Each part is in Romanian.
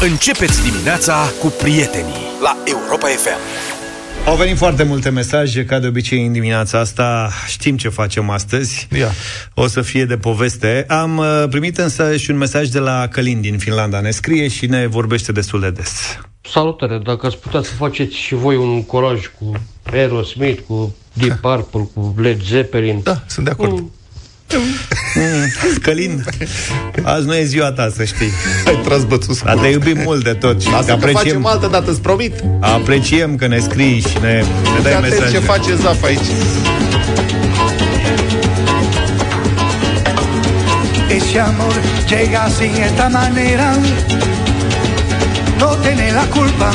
Începeți dimineața cu prietenii la Europa FM. Au venit foarte multe mesaje, ca de obicei în dimineața asta. Știm ce facem astăzi. Ia. O să fie de poveste. Am uh, primit însă și un mesaj de la Călin din Finlanda. Ne scrie și ne vorbește destul de des. Salutare, dacă ați putea să faceți și voi un colaj cu Aerosmith, cu Deep Purple, cu Led Zeppelin. Da, sunt de acord. Mm, Călin, azi nu e ziua ta, să știi. Ai tras bățus Dar te iubim mult de tot și te Lasă că facem apreciem, altă dată, îți promit. apreciem că ne scrii și ne, ne dai Uite mesaje. ce face Zaf aici. Ese amor llega así de esta manera, no tiene la culpa.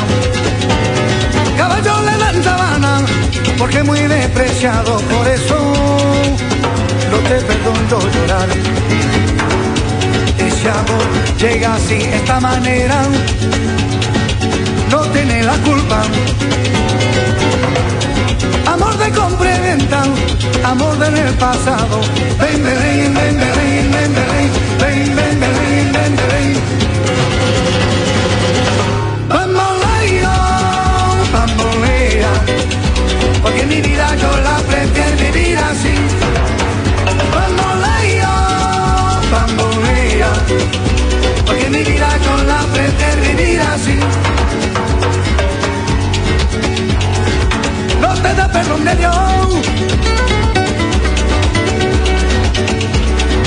Caballo le dan sabana, porque es muy despreciado, por eso no te perdono llorar. Ese amor llega así esta manera, no tiene la culpa. Amor de compra y venta, amor del pasado. Ven, ven, ven, ven, ven, ven, ven, ven, ven, ven, ven, ven. Bamboleo, bambolea, porque mi vida yo no te da perdón de Dios.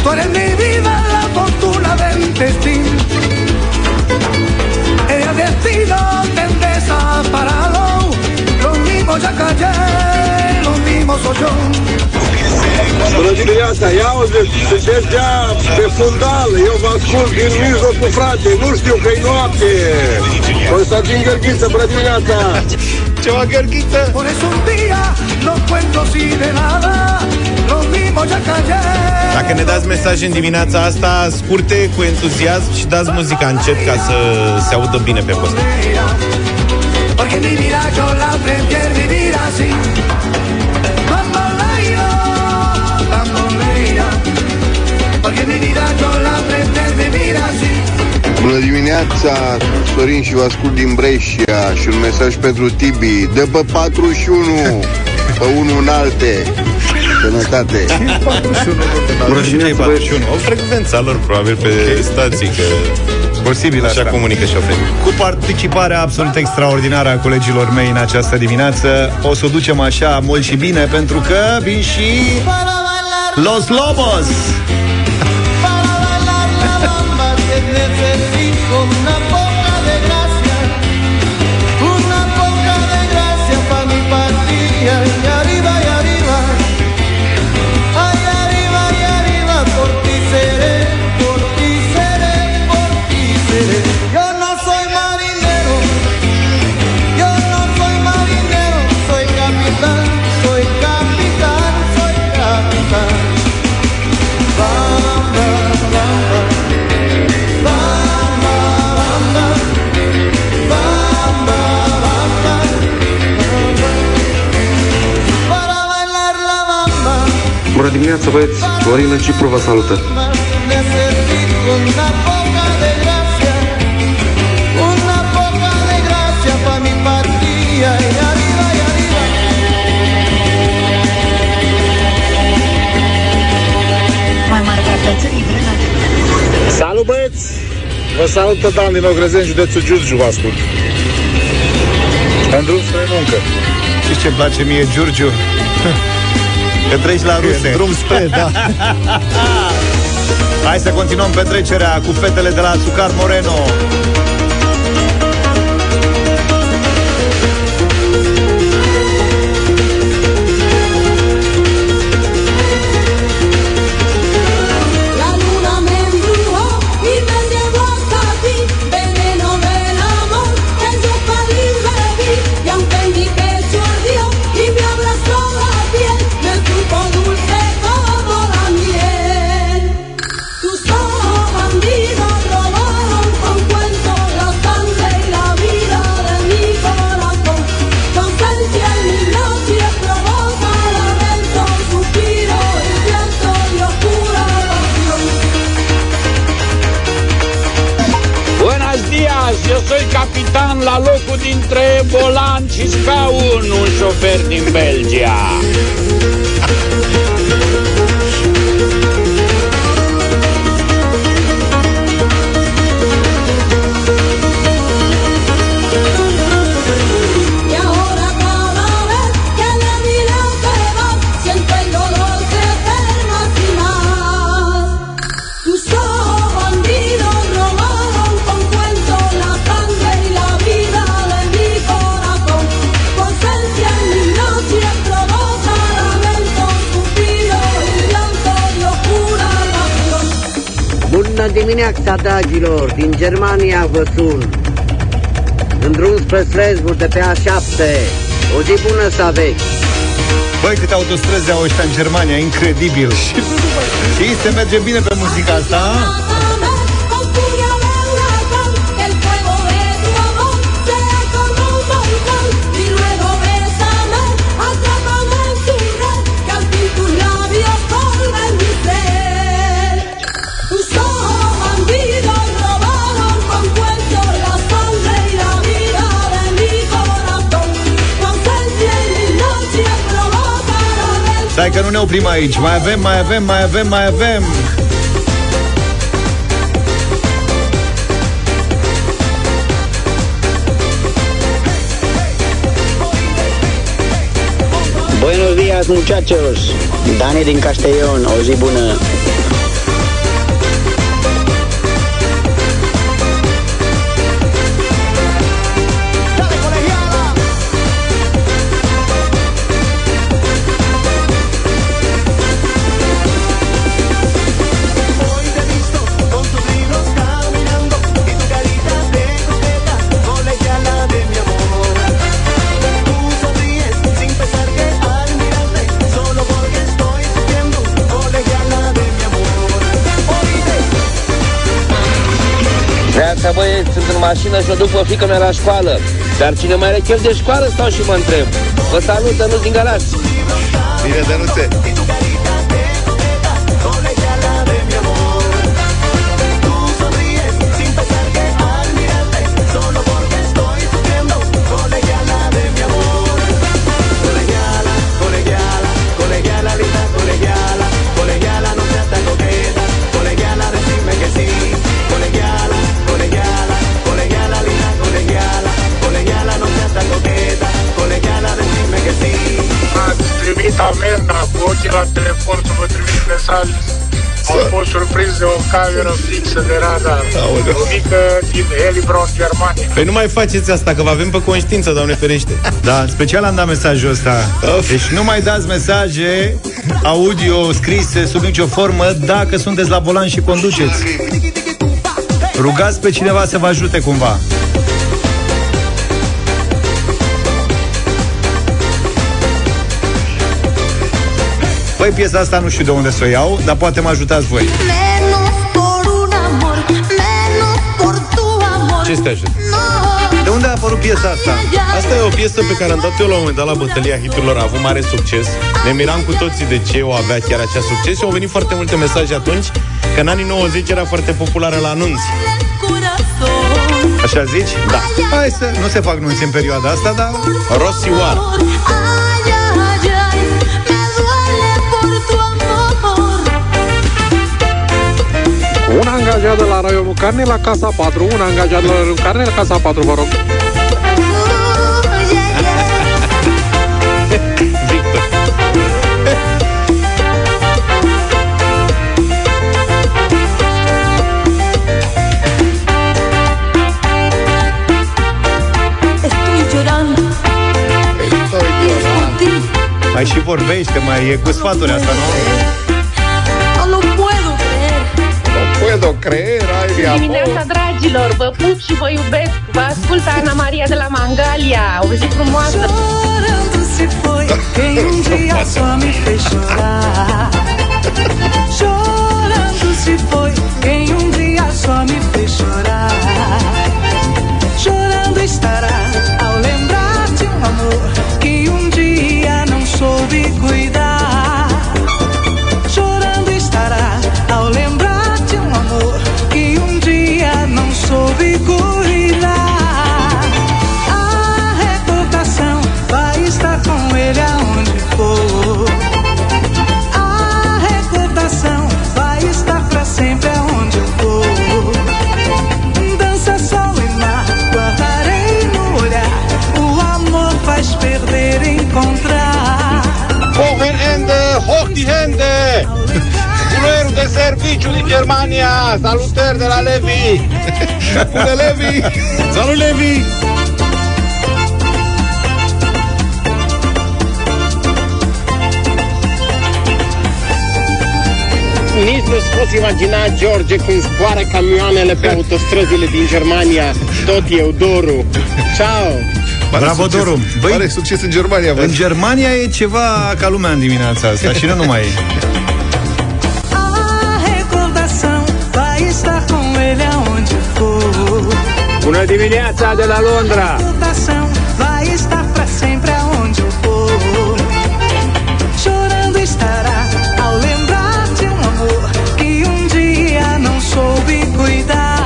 Tú eres mi vida, la fortuna del destino. El destino te desaparado. Lo mismo ya callé, lo mismo soy yo. Bună dimineața, ia uite, sunteți deja pe fundal, eu vă ascult din mijlocul frate, nu știu că e noapte. Constantin Gărghiță, bună dimineața! Ceva gărghiță. Por eso Dacă ne dați mesaje în dimineața asta scurte, cu entuziasm și dați muzica încet ca să se audă bine pe post. Porque mi vida yo la prefiero vivir así. Bamboleo, bamboleo. Porque mi vida yo la prefiero vivir así. Bună dimineața, Sorin și vă ascult din Brescia și un mesaj pentru Tibi. De pe 41, pe unul în alte. Sănătate. Bună dimineața, 41. O frecvența lor, probabil, pe stații, că Posibil așa asta. comunică șoferii. Cu participarea absolut extraordinară a colegilor mei în această dimineață, o să o ducem așa mult și bine, pentru că vin și Los Lobos! Y arriba. Mai mare frățării grenade. Salut băieți! Vă salută Dan din Ogrezeni, județul Giurgiu, vă ascult. În drum spre muncă. Știți ce place mie, Giurgiu? Că treci la ruse. Drum spre, da. Hai să continuăm petrecerea cu fetele de la Sucar Moreno. De pe A7. O zi bună să aveți! Băi, câte autostrăzi au ăștia în Germania, incredibil. Și, și se merge bine pe muzica asta. Stai că nu ne oprim aici. Mai avem, mai avem, mai avem, mai avem. Buenos días, muchachos. Dani din Castellón, o zi bună. Mașină și o duc pe fică mea la școală. Dar cine mai are chef de școală stau și mă întreb. Vă salut, nu din Galați. Bine, Dănuțe. Ați trimit amenda cu ochii la telefon să vă trimit mesaj. Au fost surprins de o cameră fixă de radar. Aoleu. O mică din Helibron, Germania. Păi nu mai faceți asta, că vă avem pe conștiință, doamne ferește. Da, în special am dat mesajul ăsta. Deci nu mai dați mesaje audio scrise sub nicio formă dacă sunteți la volan și conduceți. Rugați pe cineva să vă ajute cumva. Băi, piesa asta nu știu de unde să o iau, dar poate mă ajutați voi. Menos por un amor, menos por tu amor. Ce este așa? De unde a apărut piesa asta? Asta e o piesă pe care am dat eu la un moment dat la bătălia hiturilor, a avut mare succes. Ne miram cu toții de ce o avea chiar acea succes și au venit foarte multe mesaje atunci că în anii 90 era foarte populară la anunți. Așa zici? Da. Hai să... Nu se fac nunți în perioada asta, dar... Rossi angajat de la raionul Carne la Casa 4, un angajat de la raionul Carne la Casa 4, vă rog. Estoy llorando. Mai și vorbește, mai e cu sfaturi asta, nu? Creer, ai de amor. Dimineața, dragilor, vă pup și vă iubesc Vă ascult Ana Maria de la Mangalia O zi frumoasă Chorando se foi quem um dia só me fez chorar. Chorando se foi quem um dia só me fez chorar. Chorando estará ao lembrar de um amor que um dia não soube cuidar. onde eu vou. De serviciu din Germania! Salutări de la Levi! Bună, Levi! Salut, Levi! Nici nu-ți poți imagina, George, cum zboară camioanele pe autostrăzile din Germania. Tot eu, Doru. Ciao! Bravo, succes, Doru. Băi, Pare succes în Germania, văd. În Germania e ceva ca lumea în dimineața asta și nu numai. A recordação vai estar com ele aonde for. Bună dimineața de la Londra!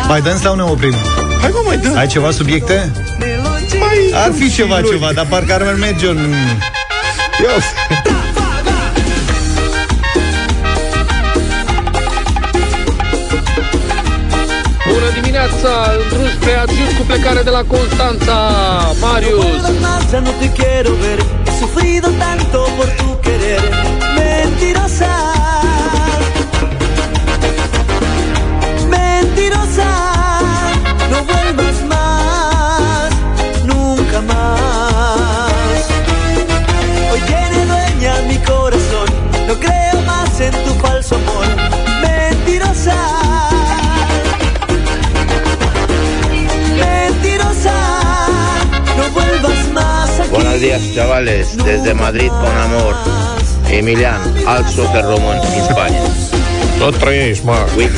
Mai dăm sau ne oprim? Hai mă, mai dă! Ai ceva subiecte? Melodia Ar fi ceva, ceva, dar parcă ar merge în... Ia Bună dimineața, în drum spre Agiut cu plecare de la Constanța, Marius. puedo más, ya no Buenos días, chavales. Desde Madrid con amor. Emilian, alt șofer român din Spania. Tot trăiești, mă. Uite.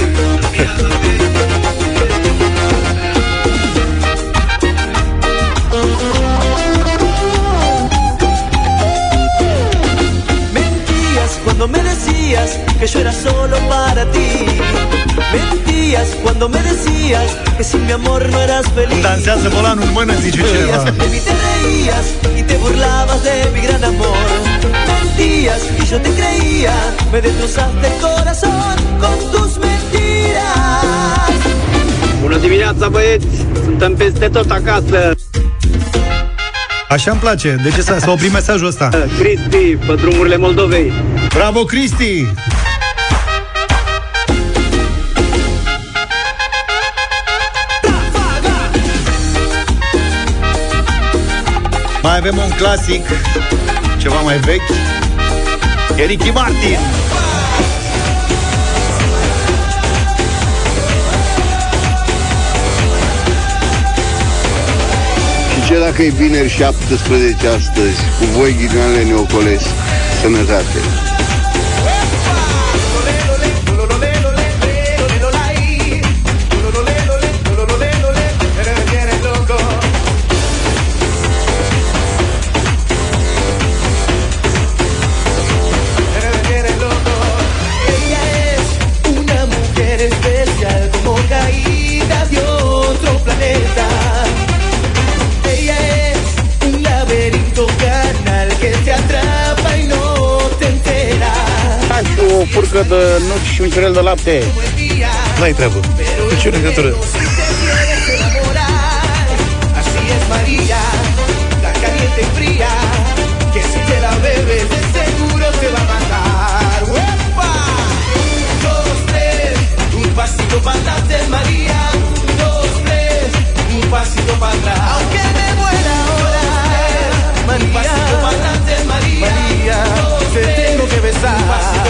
Mentías cuando me decías que yo era solo para ti. Mentías cuando me decías que sin mi amor no eras feliz. Dansează volanul în mână, zice cineva. De mí te reías y te burlabas de mi gran amor. Mentías y yo te creía, me destrozaste el corazón con tus mentiras. Bună dimineața, băieți! Suntem peste tot acasă. Așa îmi place. De ce s-a, s-a oprit mesajul ăsta? Cristi, pe drumurile Moldovei. Bravo, Cristi! Mai avem un clasic, ceva mai vechi. E Ricky Martin. Și ce dacă e vineri 17 astăzi, cu voi ghinioanele ne ocolesc. Sănătate! Cu o furcă de nuci și un ciorel de lapte. N-ai treabă. Ce legătură? quieres enamorar. Así es María, la caliente y fría, que si te la bebes de seguro te va a matar. ¡Uepa! Un, dos, tres, un pasito para adelante María. Un, dos, tres, un pasito para atrás. Aunque me muera ahora, María. Un pasito para adelante María. María, te tengo que besar.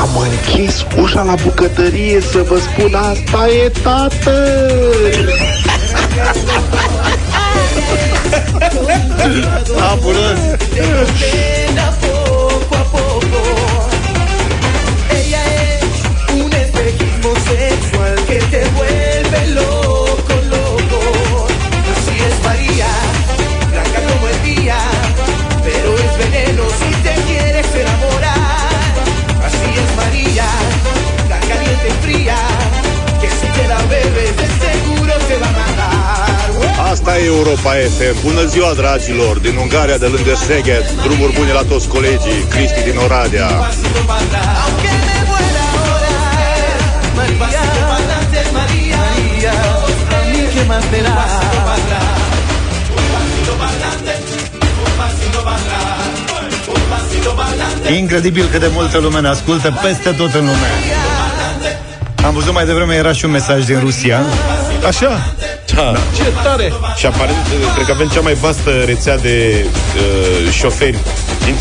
Am închis ușa la bucătărie să vă spun asta e tată! Fabulos! te Europa FM. Bună ziua, dragilor! Din Ungaria, de lângă Szeged, drumuri bune la toți colegii. Cristi din Oradea. Aunque me muera ahora, María, María, María, a mí que más me da. Incredibil cât de multă lume ne ascultă peste tot în lume. Am văzut mai devreme, era și un mesaj din Rusia. Așa? Da. Ce tare! Și aparent, cred că avem cea mai vastă rețea de uh, șoferi din,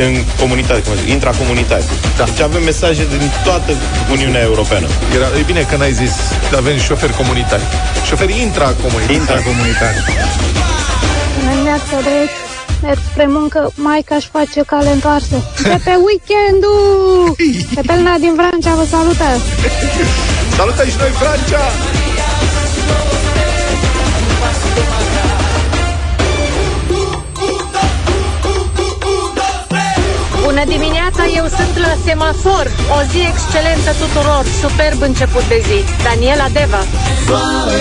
e, în comunitate, cum zic, intracomunitari. Da. Deci avem mesaje din toată Uniunea Europeană. Era, e bine că n-ai zis, avem șoferi comunitari. Șoferi intracomunitari. Intracomunitari. Bună dimineața, băieți. Merg spre muncă, maica își face cale întoarsă. De pe weekendul! Petelina din Vrancea vă salută! Salută și noi, Francia! Bună dimineața, eu sunt la semafor. O zi excelentă tuturor. Superb început de zi. Daniela Deva. Suave,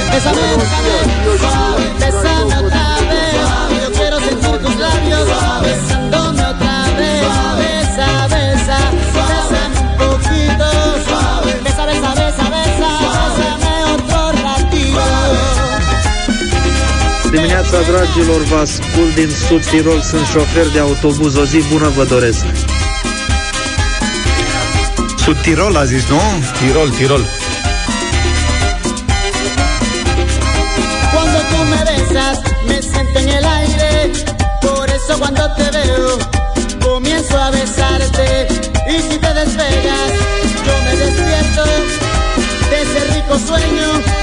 Dimineața, dragilor, vă ascult din Sud Tirol, sunt șofer de autobuz, o zi bună vă doresc. Sud Tirol a zis, nu? Tirol, Tirol. Cuando tú me besas, me siento en el aire. Por eso cuando te veo, comienzo a besarte. Y si te despegas, yo me despierto de ese rico sueño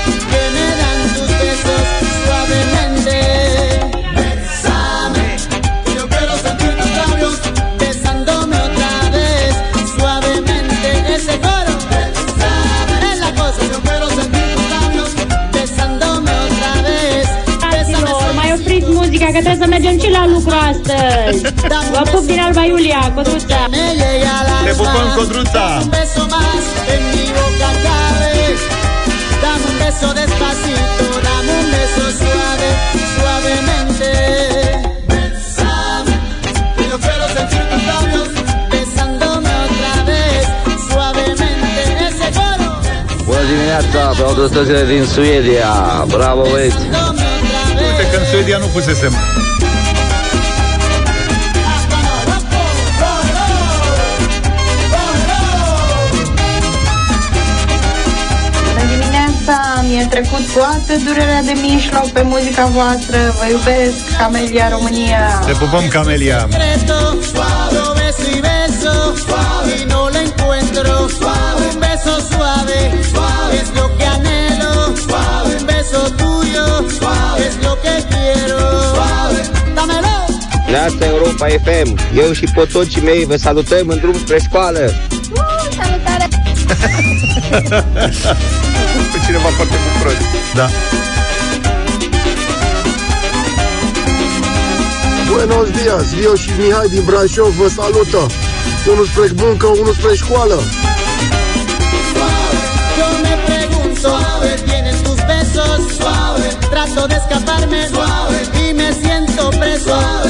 să mergem și la lucru astăzi. Vă pup din Alba Iulia, Codruța. Te pupăm, Codruța! Un beso más en mi boca cabe. Dame un beso despacito, dame un beso suave, suavemente. Bésame, que yo quiero sentir tus labios besándome otra vez, suavemente. Ese coro, Bună dimineața, pe autostrăzile din Suedia. Bravo, băieți! Uite că în Suedia nu pusesem. Trecut toată durerea de mijloc pe muzica voastră. Vă iubesc, Camelia România. Te pupăm, Camelia! secreto, lo beso y beso, y no lo encuentro. Un beso suave, es lo que anhelo. Un beso tuyo, es lo que quiero. Dámelo. Neața Europa FM, eu și potocii mei vă salutăm în drum spre școală. Salutare! Pe cineva foarte bucuros. Da. Buenos dias, eu și Mihai din Brașov vă salută. Unul spre muncă, unul spre școală. Yo me pregunto, ¿tienes tus besos? Suave. Trato de escaparme suave. y me siento preso. Besa, besa, besa.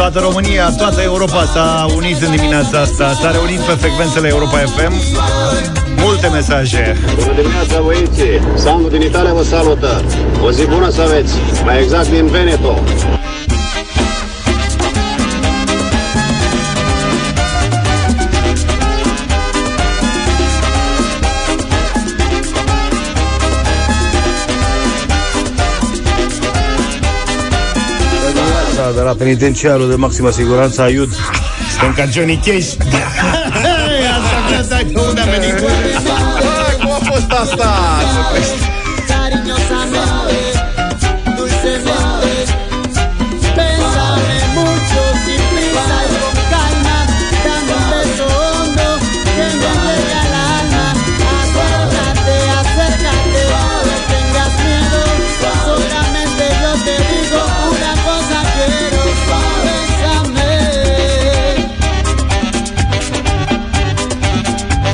Toată România, toată Europa s-a unit în dimineața asta S-a reunit pe frecvențele Europa FM Multe mesaje Bună dimineața, băieții! Sandu din Italia vă salută! O zi bună să aveți! Mai exact din Veneto! Da, de la penitenciarul de maximă siguranță, Aiud. Suntem ca Johnny Cash. Asta de unde a venit Hai, cum a fost asta?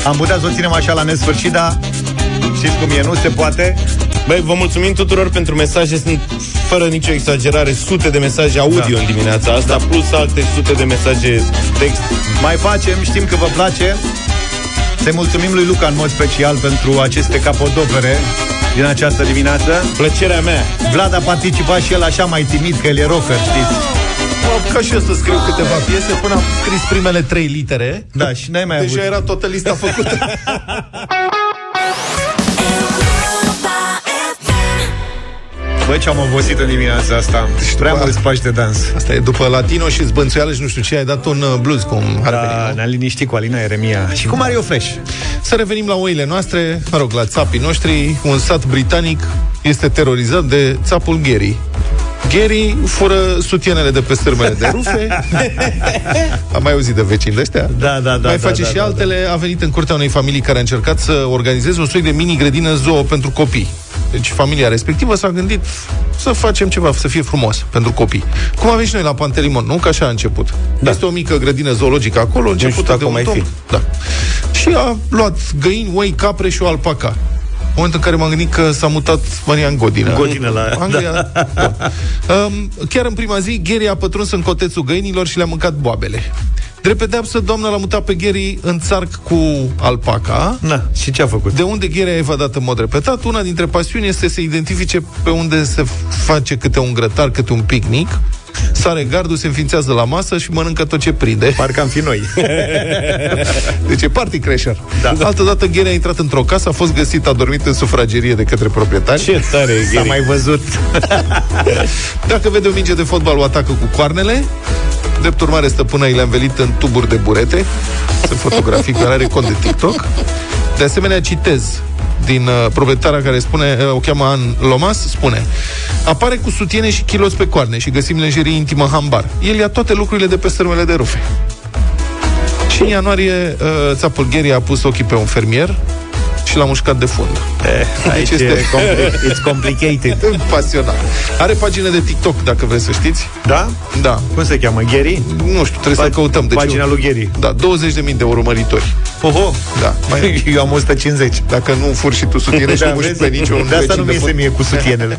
Am putea să o ținem așa la nesfârșit, dar știți cum e, nu se poate. Băi, vă mulțumim tuturor pentru mesaje. Sunt, fără nicio exagerare, sute de mesaje audio Da. în dimineața asta, plus alte sute de mesaje text. Mai facem, știm că vă place. Să mulțumim lui Luca în mod special pentru aceste capodopere din această dimineață. Plăcerea mea. Vlad a participat și el așa mai timid, că el e rocker, știți? Am apucat și eu să scriu câteva piese până am scris primele trei litere. Da, și n-ai mai Deja avut. era toată lista făcută. Bă, ce am obosit în dimineața asta. Prea după- mulți pași de dans. Asta e după latino și zbânțuială și nu știu ce, ai dat un uh, blues cum ar veni, Da, nu? ne-a liniștit cu Alina Eremia. Și cu Mario Fresh. Să revenim la oile noastre, mă rog, la țapii noștri. Un sat britanic este terorizat de țapul Gary. Gary fură sutienele de pe stârmele de rufe. Am mai auzit de vecini de ăștia? Da, da, da. mai da, face da, și da, altele. A venit în curtea unei familii care a încercat să organizeze un soi de mini-grădină zoo pentru copii. Deci familia respectivă s-a gândit să facem ceva, să fie frumos pentru copii. Cum avem și noi la Pantelimon, nu? Că așa a început. Da. Este o mică grădină zoologică acolo, începută știu de dacă un mai domn. fi. Da. Și a luat găini, oi, capre și o alpaca. În momentul în care m-am gândit că s-a mutat Maria în Godină. Godină la- Anglia. Da. Da. Um, chiar în prima zi, Gary a pătruns în cotețul găinilor și le-a mâncat boabele. Drept pedeapsă, doamna l-a mutat pe Gary în țarc cu alpaca. Na, și ce a făcut? De unde Gary a evadat în mod repetat. Una dintre pasiuni este să identifice pe unde se face câte un grătar, câte un picnic. Sare gardul, se înființează la masă și mănâncă tot ce prinde. Parcă am fi noi. Deci e party crasher. Da. Altă dată Gary a intrat într-o casă, a fost găsit, a dormit în sufragerie de către proprietari. Ce tare e, S-a Gary. mai văzut. Dacă vede o minge de fotbal, o atacă cu coarnele. Drept urmare, stăpâna i le-a învelit în tuburi de burete. Sunt fotografii care are cont de TikTok. De asemenea, citez din uh, proprietara care spune, uh, o cheamă An Lomas, spune Apare cu sutiene și kilos pe coarne și găsim lenjerie intimă hambar. El ia toate lucrurile de pe stărmele de rufe. Și în ianuarie, uh, țapul Gary a pus ochii pe un fermier și l-a mușcat de fund. Eh, aici Deci e este- compli- it's complicated. Pasionat. Are pagină de TikTok, dacă vreți să știți. Da? Da. Cum se cheamă? Gary? Nu știu, trebuie să-l căutăm. Deci Pagina eu- lui Gary. Da, 20.000 de urmăritori. Oho, Da. Mai, eu am 150. dacă nu furi și tu sutiene și Da, nu muști vezi? pe niciun De asta vecin nu mi fund. iese mie cu sutienele.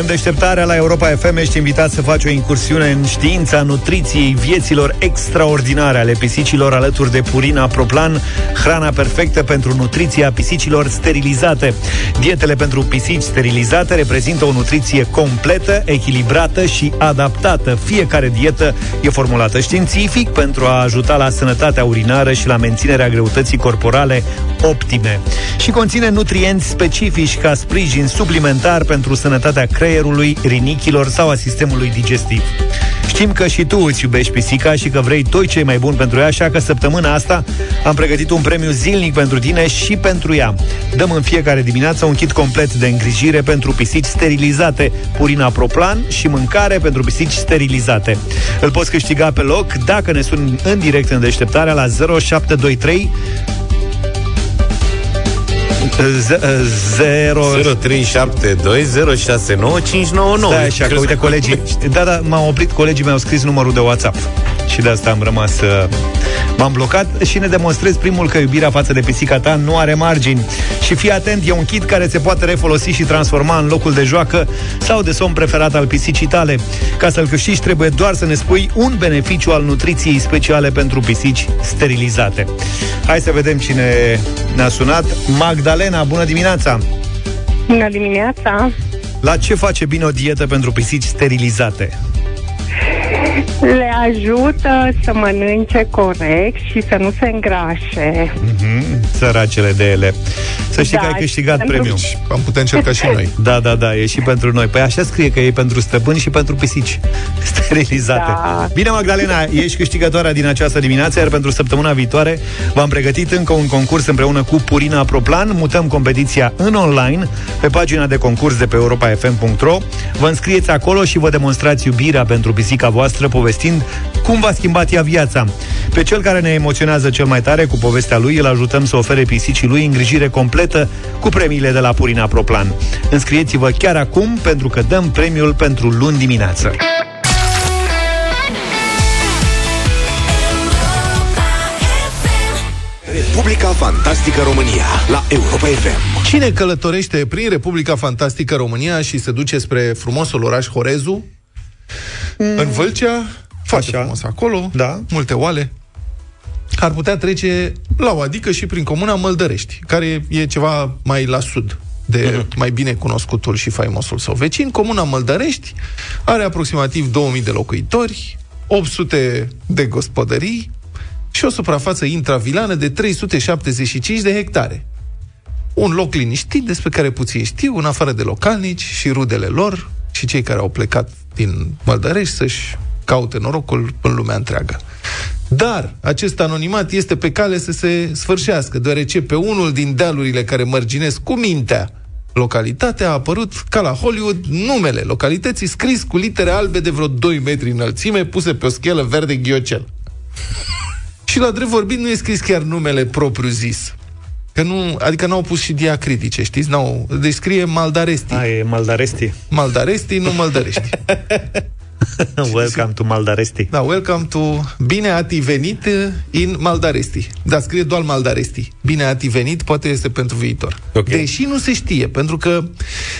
În deșteptarea la Europa FM ești invitat să faci o incursiune în știința nutriției vieților extraordinare ale pisicilor alături de Purina Proplan, hrana perfectă pentru nutriția pisicilor sterilizate. Dietele pentru pisici sterilizate reprezintă o nutriție completă, echilibrată și adaptată. Fiecare dietă e formulată științific pentru a ajuta la sănătatea urinară și la menținerea greutății corporale optime. Și conține nutrienți specifici ca sprijin suplimentar pentru sănătatea creierului, rinichilor sau a sistemului digestiv. Știm că și tu îți iubești pisica și că vrei toi cei mai buni pentru ea, așa că săptămâna asta am pregătit un premiu zilnic pentru tine și pentru ea. Dăm în fiecare dimineață un kit complet de îngrijire pentru pisici sterilizate, Purina Proplan și mâncare pentru pisici sterilizate. Îl poți câștiga pe loc dacă ne suni în direct în deșteptarea la 0723 Z- zero... 0372069599. Da, așa că uite colegii. Da, da, m-au oprit, colegii mi-au scris numărul de WhatsApp Și de asta am rămas uh, M-am blocat și ne demonstrez primul că iubirea față de pisica ta nu are margini Și fii atent, e un kit care se poate refolosi și transforma în locul de joacă Sau de somn preferat al pisicii tale Ca să-l câștigi trebuie doar să ne spui un beneficiu al nutriției speciale pentru pisici sterilizate Hai să vedem cine ne-a sunat Magdalena, bună dimineața! Bună dimineața! La ce face bine o dietă pentru pisici sterilizate? Le ajută să mănânce corect și să nu se îngrașe. Mm-hmm, săracele de ele. Să știi Da, că ai câștigat pentru- premiul. Am putea încerca și noi. Da, da, da, e și pentru noi. Păi așa scrie că e pentru stăpâni și pentru pisici sterilizate. Da. Bine, Magdalena, ești câștigătoarea din această dimineață, iar pentru săptămâna viitoare v-am pregătit încă un concurs împreună cu Purina Proplan. Mutăm competiția în online pe pagina de concurs de pe europa.fm.ro. Vă înscrieți acolo și vă demonstrați iubirea pentru pisica voastră, povestind cum v-a schimbat ea viața. Pe cel care ne emoționează cel mai tare cu povestea lui, îl ajutăm să ofere pisicii lui îngrijire completă cu premiile de la Purina Proplan. Înscrieți-vă chiar acum pentru că dăm premiul pentru luni dimineață. Republica Fantastică România la Europa FM. Cine călătorește prin Republica Fantastică România și se duce spre frumosul oraș Horezu, în Vâlcea, foarte Așa. frumos acolo, Da. multe oale, ar putea trece la o adică și prin comuna Măldărești, care e ceva mai la sud de mai bine cunoscutul și faimosul său vecin. Comuna Măldărești are aproximativ 2000 de locuitori, 800 de gospodării și o suprafață intravilană de 375 de hectare. Un loc liniștit despre care puțin știu, în afară de localnici și rudele lor și cei care au plecat din Măldărești să-și caute norocul în lumea întreagă. Dar acest anonimat este pe cale să se sfârșească, deoarece pe unul din dealurile care mărginesc cu mintea localitatea a apărut, ca la Hollywood, numele localității scris cu litere albe de vreo 2 metri înălțime, puse pe o schelă verde ghiocel. Și la drept vorbind nu e scris chiar numele propriu zis. Că nu, adică n-au pus și diacritice, știți? N-au, deci scrie Maldaresti. A, e Maldaresti. Maldaresti, nu Măldărești. welcome to Maldaresti. Da, welcome to... Bine ați venit in Maldaresti. Da, scrie doar Maldaresti. Bine ați venit, poate este pentru viitor. Ok. Deși nu se știe, pentru că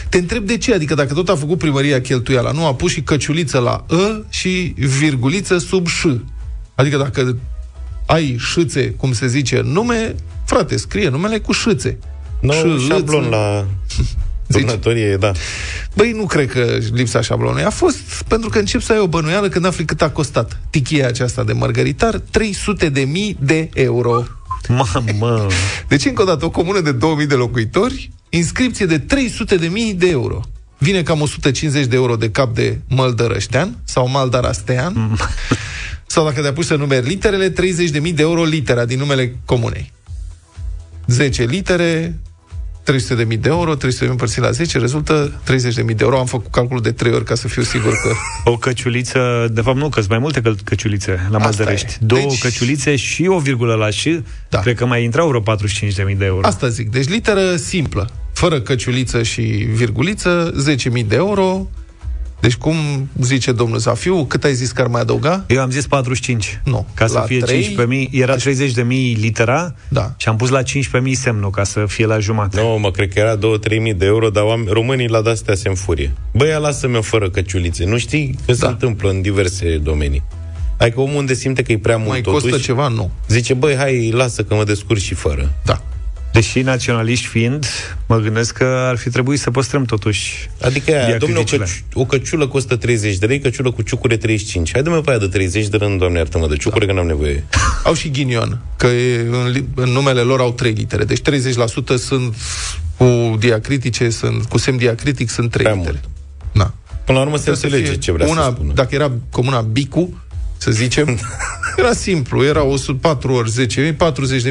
te întreb de ce, adică dacă tot a făcut primăria cheltuiala, nu a pus și căciuliță la ă și virguliță sub ș. Adică dacă ai șâțe, cum se zice în nume, frate, scrie numele cu șâțe. Nu, Ș, șablon îți- la turnătorie, da. Băi, nu cred că lipsa șablonului. A fost pentru că încep să ai o bănuială când afli cât a costat tichia aceasta de margaritar, 300 de mii de euro. Mamă! Deci, încă o dată, o comună de 2000 de locuitori, inscripție de 300 de mii de euro. Vine cam 150 de euro de cap de măldărăștean sau maldarastean. sau dacă te-apuci să numeri literele, 30 de mii de euro litera din numele comunei. 10 litere, 300 de mii de euro, 300 de mii împărțit la 10, rezultă 30 de mii de euro. Am făcut calculul de 3 ori ca să fiu sigur că... O căciuliță, de fapt nu, că sunt mai multe căl- căciulițe la Asta Măldărești. e. Două Deci- căciulițe și o virgulă la și, da. cred că mai intrau vreo 45.000 de euro. Asta zic. Deci literă simplă, fără căciuliță și virguliță, 10.000 de euro. Deci cum zice domnul Zafiu, cât ai zis că ar mai adăuga? Eu am zis 45. Nu. Ca să La fie trei- 15.000, era 30.000 litera Da. și am pus la 15.000 semnul ca să fie la jumătate. Nu, mă, cred că era 2-3 mii de euro, dar oameni, românii la de-astea se înfurie. Băi, ia lasă-mă fără căciulițe. Nu știi că da. se întâmplă în diverse domenii. Adică omul unde simte că e prea mult Mai totuși, costă ceva? Nu. zice, băi, hai, lasă că mă descurc și fără. Da. Deși naționaliști fiind, mă gândesc că ar fi trebuit să păstrăm totuși Adică aia, domnule, o, diacriticile. căci- o căciulă costă 30 de lei, căciulă cu ciucure 35. Hai dă-mă pe aia de 30 de rând, doamne, iartă-mă de ciucure, da. că n-am nevoie. Au și ghinion, că e, în, li- în numele lor au trei litere. Deci 30% sunt cu diacritice, sunt cu semn diacritic, sunt trei Prea litere. mult. Na. Până la urmă se Trebuie să înțelege fie ce vrea una, să spună. Dacă era comuna Bicu, să zicem, era simplu, era 104 ori 10.000,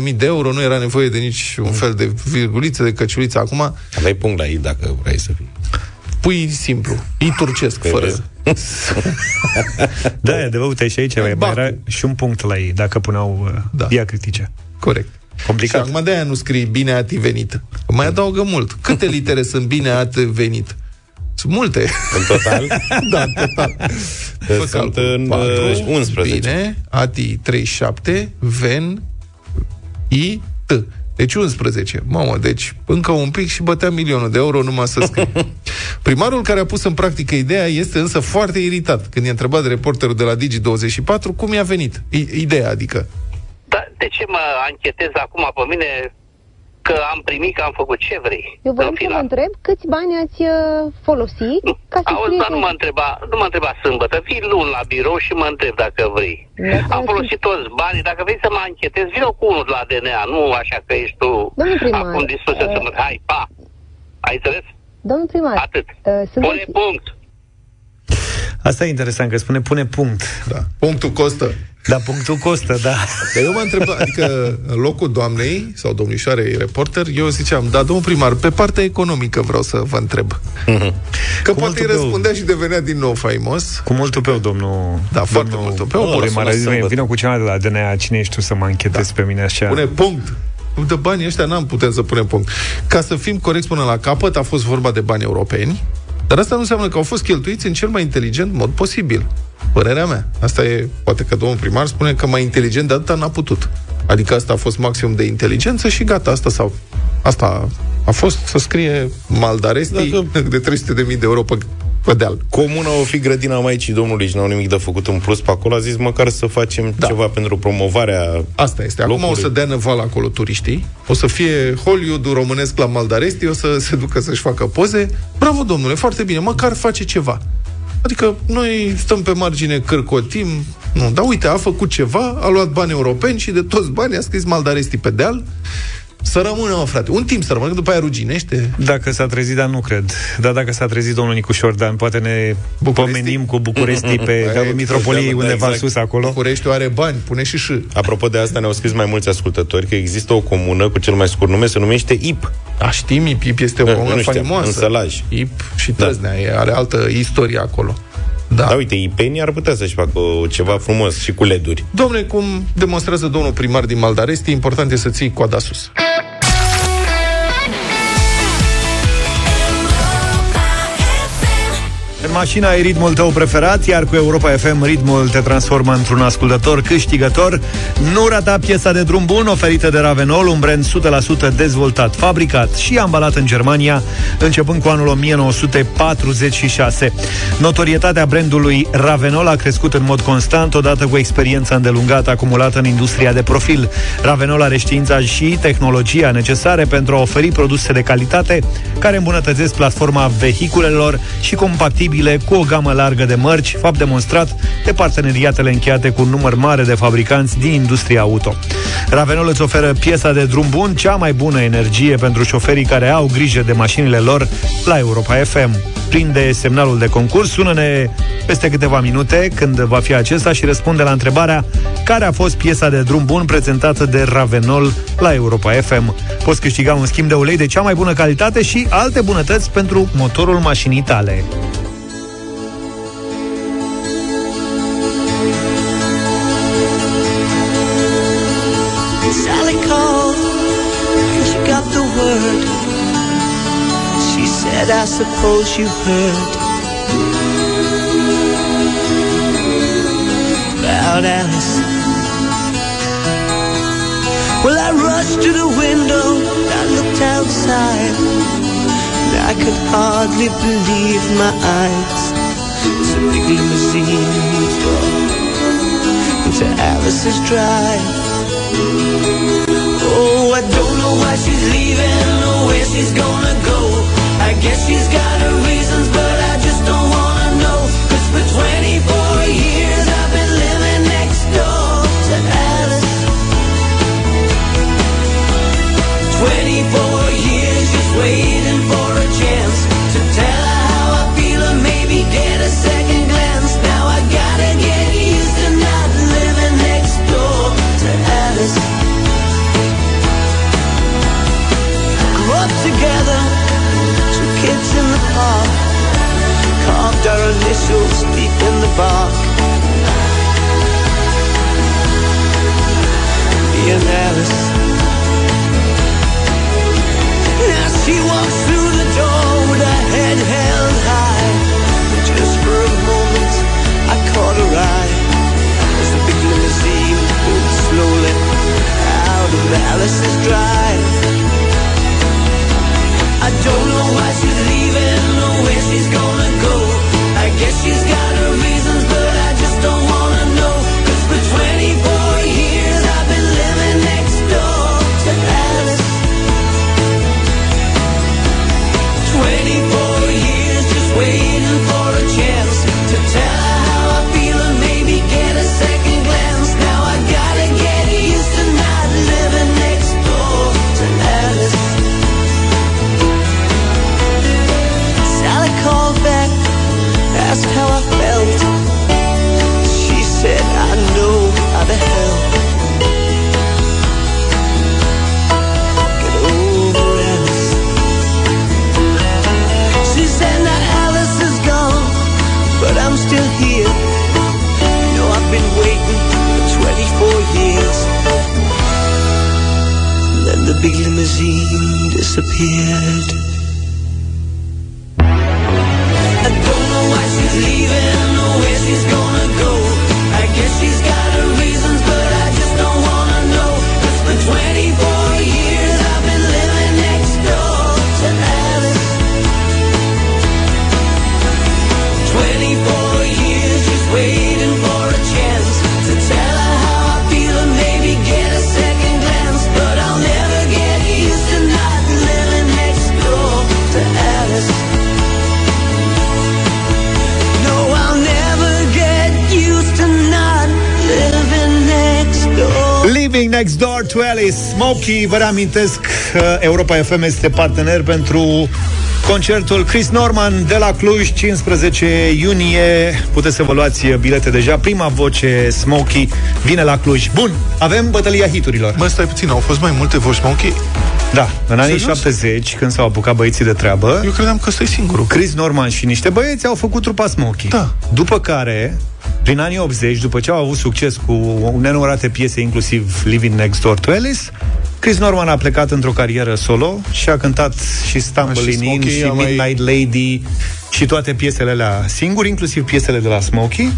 40.000 de euro, nu era nevoie de nici un fel de virguliță, de căciuliță. Acum Aveai punct la ei dacă vrei să fii. pui simplu, îi turcesc, fără... Da, e adevărat, uite și aici mai Bacu. era și un punct la ei, dacă puneau uh, Da. diacritice. Corect. Complicat. Și acum de-aia nu scrii bine ați venit. Mai adaugă mult. Câte litere sunt bine ați venit? Sunt multe. În total? da, în total. Fă Sunt calcul. în Patru, uh, 11. Bine, ati 37, ven, i, t. Deci 11. Mamă, deci încă un pic și bătea milionul de euro numai să scrie. Primarul care a pus în practică ideea este însă foarte iritat când e întrebat de reporterul de la Digi24 cum i-a venit. I- ideea, adică. Da, de ce mă anchetez acum pe mine că am primit, că am făcut ce vrei? Eu voiam În să vă final. întreb câți bani ați uh, folosit ca să Auzi, dar nu mă întreba, nu mă întreba sâmbătă, fii luni la birou și mă întreb dacă vrei. Am folosit toți banii, dacă vrei să mă anchetez, vină cu unul de la DNA, nu așa că ești tu Domnul primar, acum dispusă să uh, mă... Hai, pa! Ai înțeles? Domnul primar, Atât. uh, sunt Pune punct! Asta e interesant, că spune pune punct. Da. Punctul costă. Da, punctul costă, da. Dar eu mă întreb, adică în locul doamnei sau domnișoarei reporter, eu ziceam, da, domnul primar, pe partea economică vreau să vă întreb. Că Cu poate îi mult tupeu. răspundea și devenea din nou faimos. Cu mult tupeu, domnul... Da, foarte mult tupeu. Domnul O, primar, lasă-mă zi, să vină cu ceva de la DNA, cine ești tu să mă anchetezi pe mine așa? Pune punct. De banii ăștia n-am putem să punem punct. Ca să fim corecți până la capăt, a fost vorba de bani europeni, dar asta nu înseamnă că au fost cheltuiți în cel mai inteligent mod posibil. Părerea mea. Asta e, poate că domnul primar spune că mai inteligent de atâta n-a putut. Adică asta a fost maximum de inteligență și gata, asta sau asta a fost să scrie Maldaresti Dacă... de 300.000 de euro pe pe deal. Comuna o fi grădina Maicii Domnului și n-au nimic de făcut în plus pe acolo. A zis măcar să facem da. ceva pentru promovarea Asta este. Acum locului. o să dea năval acolo turiștii, o să fie Hollywood românesc la Maldaresti, o să se ducă să-și facă poze. Bravo, domnule, foarte bine, măcar face ceva. Adică noi stăm pe margine, cârcotim, nu, dar uite, a făcut ceva, a luat bani europeni și de toți banii a scris Maldaresti pe deal. Să rămână, mă, frate. Un timp să rămână, că după aia ruginește. Dacă s-a trezit, dar nu cred. Dar dacă s-a trezit domnul Nicușor Dan, poate ne pomenim cu Bucurestii pe Aia dealul e Mitropoliei da, undeva exact. sus acolo. Bucureștiul are bani, pune și și. Apropo de asta, ne-au scris mai mulți ascultători că există o comună cu cel mai scurt nume, se numește IP. A, știm, IP, IP este o Da, comună nu știam, faimoasă. în Sălaj. IP și Trăznea, e, are altă istorie acolo. Da. Da, uite, ipenii ar putea să-și facă ceva frumos și cu leduri. Domnule, cum demonstrează domnul primar din Maldaresti, important e să ții coada sus. În mașina ai ritmul tău preferat, iar cu Europa FM ritmul te transformă într-un ascultător câștigător. Nu rata piesa de drum bun oferită de Ravenol, un brand 100% dezvoltat, fabricat și ambalat în Germania, începând cu anul 1946. Notorietatea brandului Ravenol a crescut în mod constant, odată cu experiența îndelungată acumulată în industria de profil. Ravenol are știința și tehnologia necesare pentru a oferi produse de calitate care îmbunătățesc platforma vehiculelor și compatibile cu o gamă largă de mărci, fapt demonstrat de parteneriatele încheiate cu un număr mare de fabricanți din industria auto. Ravenol îți oferă piesa de drum bun, cea mai bună energie pentru șoferii care au grijă de mașinile lor la Europa FM. Prinde semnalul de concurs, sună-ne peste câteva minute când va fi acesta și răspunde la întrebarea care a fost piesa de drum bun prezentată de Ravenol la Europa FM. Poți câștiga un schimb de ulei de cea mai bună calitate și alte bunătăți pentru motorul mașinii tale. I suppose you heard about Alice. Well, I rushed to the window, I looked outside, and I could hardly believe my eyes. It's a big limousine drove into Alice's drive. Oh, I don't know why she's leaving or where she's gonna go. Guess she's got her reasons, our deep in the bark. And Alice. Now she walks through the door with her head held high. Just for a moment, I caught her eye as the big limousine pulled slowly out of Alice's drive. I don't know why she's leaving or where she's gonna go. I guess she's got a reasons, Alice Smokey, vă reamintesc că Europa FM este partener pentru concertul Chris Norman de la Cluj, 15 iunie. Puteți să vă luați bilete deja. Prima voce Smokey vine la Cluj. Bun, avem bătălia hiturilor. Mă, stai puțin, au fost mai multe voci Smokey? Da, în anii Serios? 70, când s-au apucat băieții de treabă, Eu credeam că ăsta e singurul. Chris Norman și niște băieți au făcut trupa Smokey. Da. După care, prin anii 80, după ce au avut succes cu nenumărate piese, inclusiv Living Next Door to Alice, Chris Norman a plecat într-o carieră solo și a cântat și Stumbling și In Smokey și a mai- Midnight Lady și toate piesele alea singuri, inclusiv piesele de la Smokey.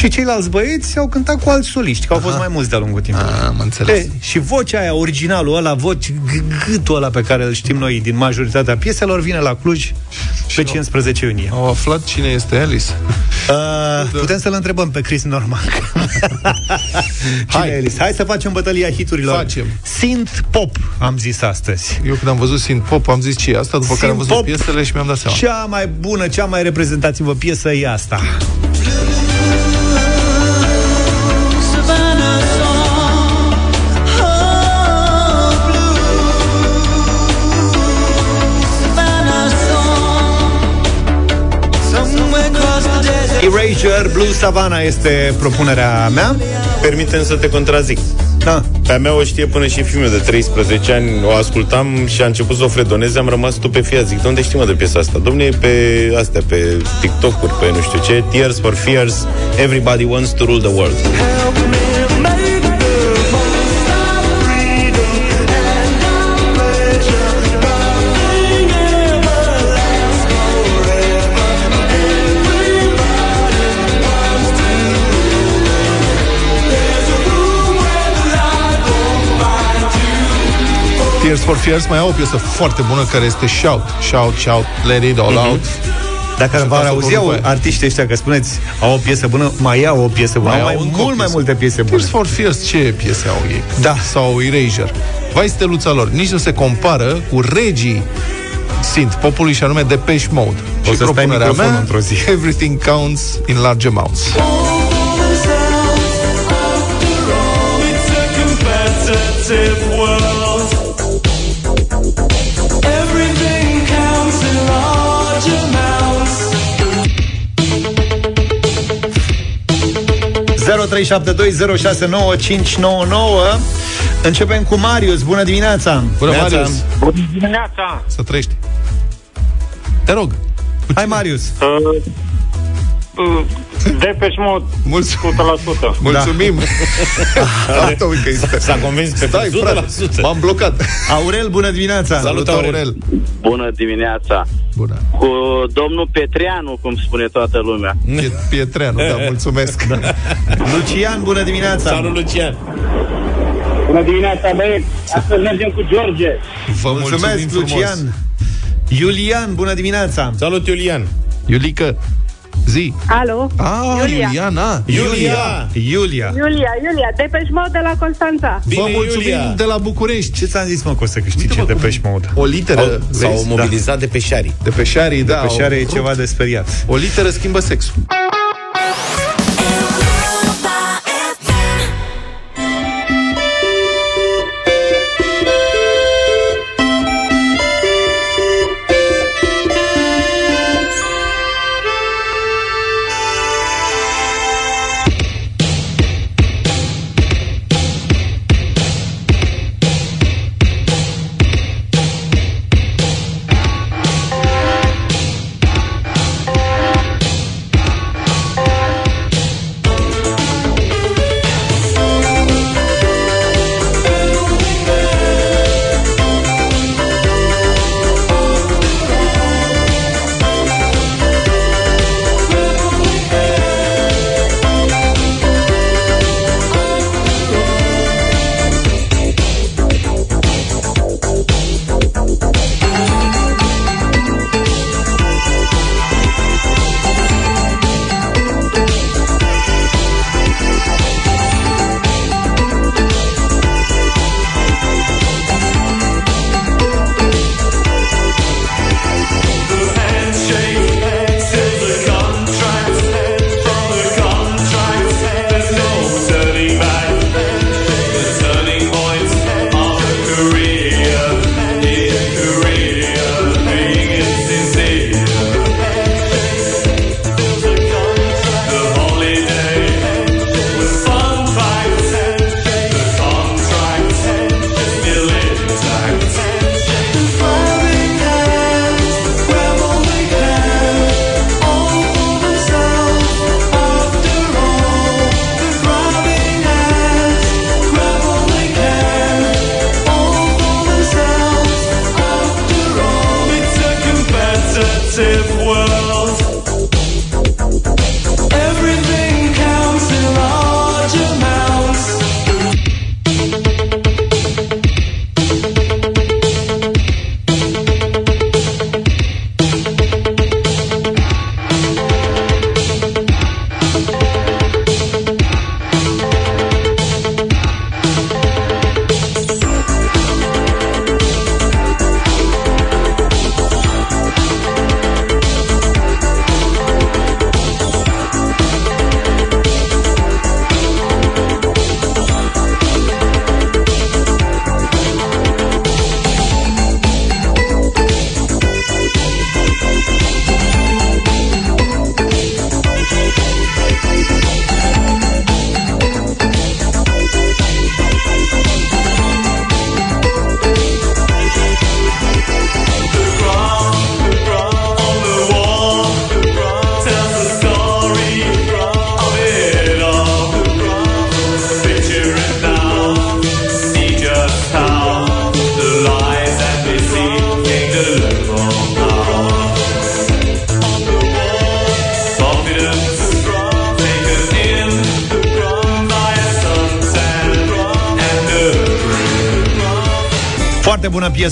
Și ceilalți băieți au cântat cu alți soliști, că au fost mai mulți de-a lungul timpului. Am înțeles. E, și vocea aia, originalul ăla, voci, g- gâtul ăla pe care îl știm noi din majoritatea pieselor, vine la Cluj pe 15 iunie. Au aflat cine este Alice. Uh, putem să-l întrebăm pe Chris Norman. Cine Hai. e Alice? Hai să facem bătălia hiturilor. Facem. Synth pop, am zis astăzi. Eu când am văzut Synth Pop am zis ce e asta, după care am văzut Synth-pop. piesele și mi-am dat seama. Cea mai bună, cea mai reprezentativă piesă e asta. Erasure, Blue Savannah este propunerea mea. Permitem să te contrazic. Da. Pe a mea o știe până și fiul meu de 13 ani, o ascultam și a început să o fredoneze, am rămas stupefiat. Zic, de unde știi mă de piesa asta? Domne, e pe astea, pe TikTok-uri, pe nu știu ce, Tears for Fears, Everybody Wants to Rule the World. Tears for Fears mai au o piesă foarte bună care este Shout, Shout, Shout, Let It All Out. Dacă Și vă asta auziau după aia. artiștii ăștia că spuneți au o piesă bună, mai au o piesă bună, Mai au mai au încă mult o mai piesă. multe piese bune. Tears for Fears, ce piese au ei? Da. Sau Erasure. Vai steluța lor, nici nu se compară cu regii synth popului și anume Depeche Mode. O și să stai propunerea microfonul mea, într-o zi. Everything counts in large amounts. Everything 0372069599 Începem cu Marius, bună dimineața Bună, Neața. Marius. Bună dimineața! Să trăiești. Te rog. Hai Marius Uh, uh, Depeche Mode, Mulțumim. 100%. Mulțumim. Asta uite că este. S-a convins pe Stai, 100%. frate, m-am blocat. Aurel, bună dimineața Salut, Aurel. Bună dimineața! Bună. Cu domnul Petreanu, cum spune toată lumea. Pie- Pietreanu, da, mulțumesc. Lucian, bună dimineața Salut, Lucian. Bună dimineața, băieți! Astăzi mergem cu George. Vă mulțumim Mulțumesc, frumos. Lucian Iulian, bună dimineața Salut, Iulian. Iulică, zi. Alo? Ah, Iulia. Iuliana. Iulia Iulia Iulia, Iulia, Depeche Mode de la Constanța. Bine, Vă mulțumim Iulia. de la București. Ce ți-am zis, mă, că o să câștige de pe Mode? O literă, Au, s-au vezi? mobilizat de pe șarii. De pe șarii, da. Pe șare au e rupt. ceva de speriat O literă schimbă sexul.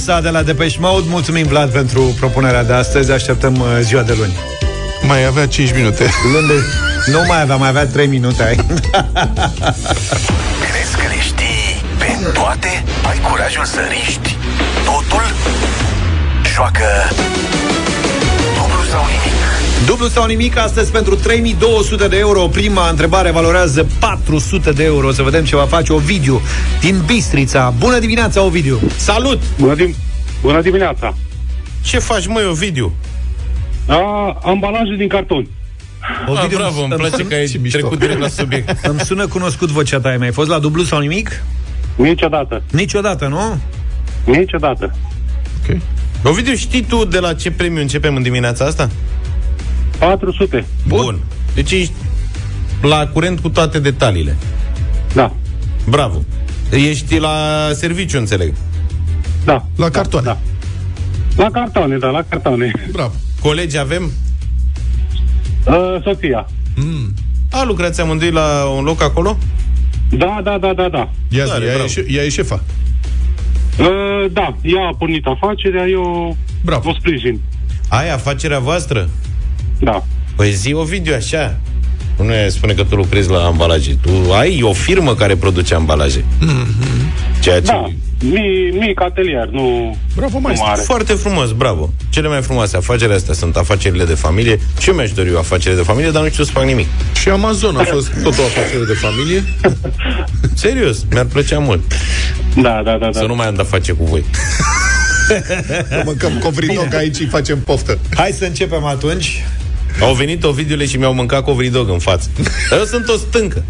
Piesa de la Depeche Mode. Mulțumim, Vlad, pentru propunerea de astăzi. Așteptăm uh, ziua de luni. Mai avea 5 minute. Luni de... Nu mai avea, mai avea 3 minute. Ai. Crezi că le știi pe toate? Ai curajul să riști totul? Joacă dublu sau nimic. Dublu sau nimic astăzi pentru 3200 de euro. Prima întrebare valorează 400 de euro. Să vedem ce va face Ovidiu din Bistrița. Bună dimineața, Ovidiu! Salut! Bună, dim- Bună dimineața! Ce faci, măi, Ovidiu? A, ambalaje din carton. Ah, bravo, îmi place că ai trecut direct la subiect. Îmi sună cunoscut vocea ta. Ai mai fost la dublu sau nimic? Niciodată. Niciodată, nu? Niciodată. Ovidiu, știi tu de la ce premiu începem în dimineața asta? 400. Bun. Deci ești la curent cu toate detaliile. Da. Bravo. Ești la serviciu, înțeleg. Da. La cartoane. Da. La cartoane, da, la cartoane. Bravo. Colegi avem? Uh, Sofia. Mm. A, lucrați amândoi la un loc acolo? Da, da, da, da, da. Ia, zi, Tare, ea, e, bravo. șe- ea e șefa. Uh, da, ea a pornit afacerea, eu Bravo. o sprijin. Ai afacerea voastră? Da. Păi zi, Ovidiu, așa. Nu ne spune că tu lucrezi la ambalaje. Tu ai o firmă care produce ambalaje. Ceea ce... Da. Mi, mic atelier, nu, Bravo, nu mai mare. Foarte frumos, bravo. Cele mai frumoase afaceri astea sunt afacerile de familie. Și eu mi-aș dori o afacere de familie, dar nu știu să fac nimic. Și Amazon a fost tot o afacere de familie. Serios, mi-ar plăcea mult Da, da, da, da. să nu mai am de face cu voi. Că mâncăm covridog aici și facem poftă. Hai să începem atunci. Au venit Ovidiule și mi-au mâncat covridog în față. Dar eu sunt o stâncă.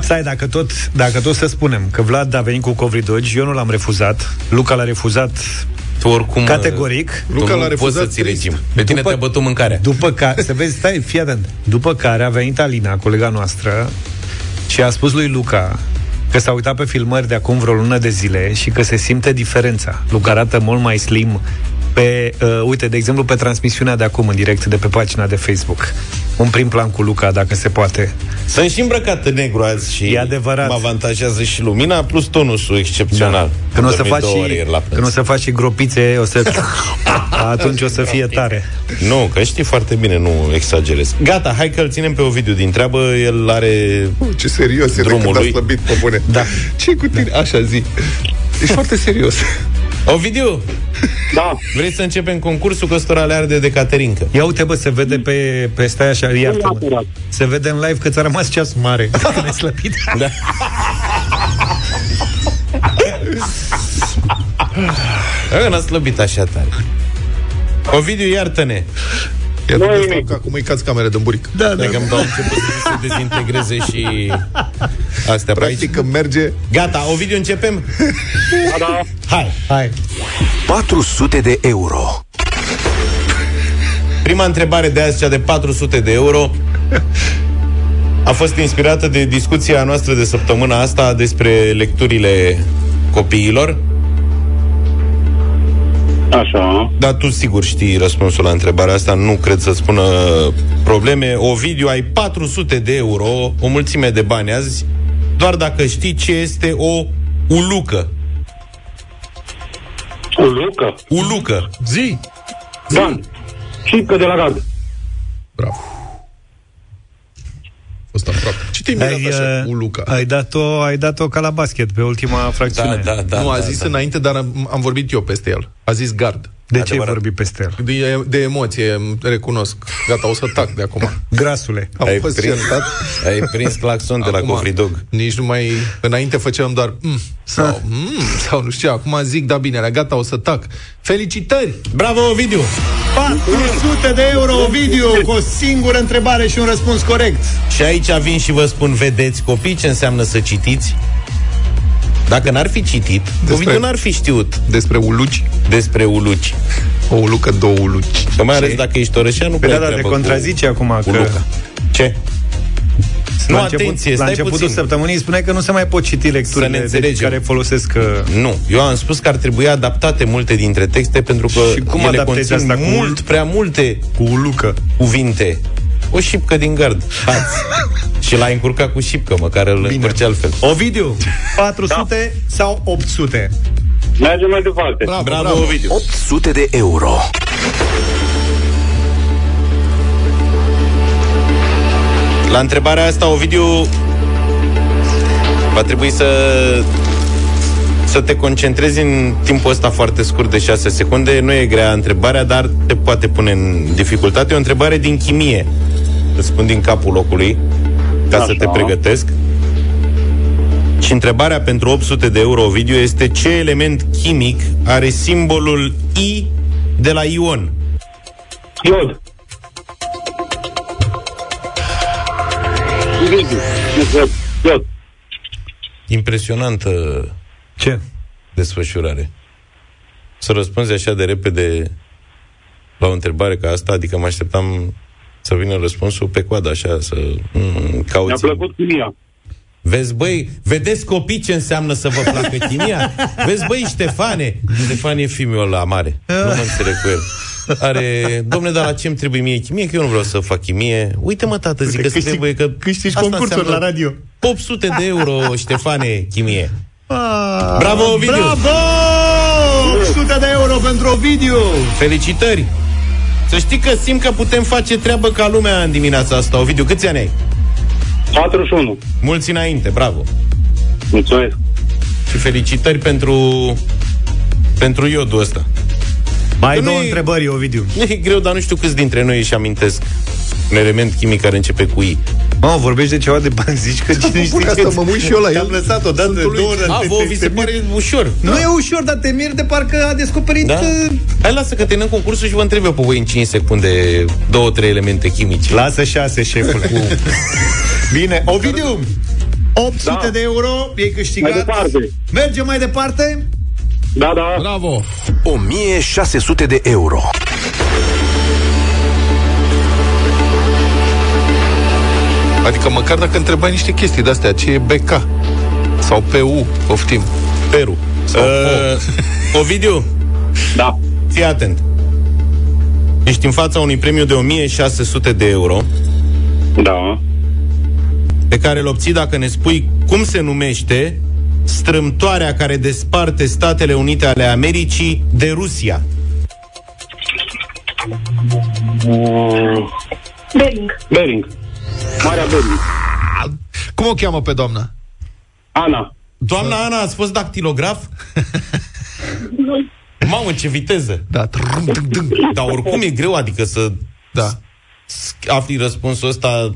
Stai, dacă tot, dacă tot să spunem că Vlad a venit cu covridogi, eu nu l-am refuzat. Luca l-a refuzat Tu oricum... categoric. Tu Luca nu l-a poți refuzat să ții trist. regim. Pe tine După- te-a bătut mâncarea. După care, să vezi, stai, fii atent. După care a venit Alina, colega noastră, și a spus lui Luca că s-a uitat pe filmări de acum vreo lună de zile și că se simte diferența. Luca arată mult mai slim pe, uh, uite, de exemplu, pe transmisiunea de acum în direct de pe pagina de Facebook. Un prim plan cu Luca, dacă se poate. Sunt și îmbrăcat în negru azi și E adevărat. mă avantajează și lumina plus tonusul excepțional. Când o, Am să dormit faci două ore și, ieri la când o să faci și gropițe, o să... atunci o să fie tare. Nu, că știi foarte bine, nu exagerez. Gata, hai că îl ținem pe Ovidiu din treabă, el are Oh, ce serios e de Drumul când a lui. slăbit pe bune. Da. ce cu tine? Așa zi. Ești foarte serios. Ovidiu, Da. vrei să începem concursul că ăstora le arde de Caterinca? Ia uite, bă, se vede pe, pe stai așa, iartă Neapărat. Se vede în live că ți-a rămas ceas mare. Când ai slăbit. Da. Că n-a slăbit așa tare. Ovidiu, iartă-ne. Ia Nu nu nimic. că acum îi cați camere de buric. Da, da. Dacă îmi dau început să se dezintegreze și astea pe aici. Practic când merge Gata, Ovidiu, începem? Da, da. Hai! Hai. 400 de euro. Prima întrebare de azi, cea de 400 de euro, a fost inspirată de discuția noastră de săptămâna asta despre lecturile copiilor. Așa. Dar tu sigur știi răspunsul la întrebarea asta, nu cred să spună probleme. Ovidiu, ai 400 de euro, o mulțime de bani azi, doar dacă știi ce este o ulucă. O lucă. Ulucă. zi. Da. Șipcă de la gard. Bravo. A fost aproape. Ce te-ai mirat Ai, așa uh, cu Luca? ai, dat-o, ai dat-o ca la basket, pe ultima fracțiune. Da, da, da. nu, a da, zis da. înainte, dar am, am vorbit eu peste el. A zis gard. De ce ai Adevărat. vorbit peste el? De, de emoție, recunosc. Gata, o să tac de acum. Grasule. Am Ai fost prins, certat. ai prins claxon de la Acum, Cofridog. Nici nu mai... Înainte făceam doar mm, sau mm, sau nu știu, acum zic, da bine, era gata, o să tac. Felicitări! Bravo, Ovidiu! 400 de euro, Ovidiu, cu o singură întrebare și un răspuns corect. Și aici vin și vă spun, vedeți copii ce înseamnă să citiți? Dacă n-ar fi citit, Despre- Ovidiu n-ar fi știut Despre uluci. despre uluci. O ulucă, două uluci. Că mai ales dacă ești orășean, nu Pe prea da, ai da, te treabă contrazice acum cu, că... cu Luca. Ce? Nu, la început, atenție, la stai începutul puțin. săptămânii spuneai că nu se mai pot citi Să ne lecturile de, înțelegem. care folosesc uh, Nu, eu am spus că ar trebui adaptate multe dintre texte pentru că Și cum ele adaptezi conțin asta cu- mult prea multe cu ulucă. cuvinte. O șipcă din gard. Hați. și l-ai încurcat cu șipcă, măcar îl încurci altfel. Ovidiu, 400 sau 800? Mergem mai departe. Bravo, Bravo, bravo. Ovidiu. 800 de euro. La întrebarea asta, Ovidiu, va trebui să să te concentrezi în timpul ăsta foarte scurt de 6 secunde. Nu e grea întrebarea, dar te poate pune în dificultate. E o întrebare din chimie. Îți spun din capul locului, ca Așa. să te pregătesc. Și întrebarea pentru 800 de euro, Ovidiu, este ce element chimic are simbolul I de la ion? Iod. Iod. Impresionantă Ce? desfășurare. Să răspunzi așa de repede la o întrebare ca asta, adică mă așteptam să vină răspunsul pe coadă, așa, să mm, Mi-a cauți. plăcut chimia. Vezi, băi, vedeți copii ce înseamnă să vă placă chimia? Vezi, băi, Ștefane. Ștefan e filmul ăla mare. Nu mă înțeleg cu el. Are, domne, dar la ce îmi trebuie mie chimie? Că eu nu vreau să fac chimie. Uite, mă, tată, zic că Câștig- trebuie că... câștigi asta concursuri înseamnă la radio. 800 de euro, Ștefane, chimie. Ah, Bravo, Ovidiu! Bravo! 800 de euro pentru Ovidiu! Felicitări! Să știi că simt că putem face treabă ca lumea în dimineața asta. Ovidiu, câți ani ai? 41. Mulți înainte, bravo! Mulțumesc. Și felicitări pentru pentru iodul ăsta. Mai Că două nu e- întrebări, Ovidiu. Nu e greu, dar nu știu câți dintre noi își amintesc un element chimic care începe cu I. Mă, vorbești de ceva de bani, zici că cine știe ca să mă uit și eu la el. Am lăsat odată, două ori. A, vouă vi se pare ușor. Nu e ușor, dar te miri de parcă a descoperit Da? că... Hai, lasă că terminăm concursul și vă întreb eu pe voi în 5 secunde două, trei elemente chimice. Lasă șase, șefule. Bine, Ovidiu, 800 Da. de euro, e câștigat. Mai departe. Mergem mai departe. Da, da. Bravo! 1600 de euro. Adică măcar dacă întrebai niște chestii de-astea, ce e BK? Sau PU, poftim. Peru. Sau Uh, Ovidiu, Da. fii atent. Ești în fața unui premiu de 1600 de euro Da. pe care îl obții dacă ne spui cum se numește strâmtoarea care desparte Statele Unite ale Americii de Rusia. Bering. Bering. Marea Bering. Cum o cheamă pe doamna? Ana. Doamna Ana, ați fost dactilograf? Mamă, ce viteză! Da. Dar oricum e greu, adică să Da. afli răspunsul ăsta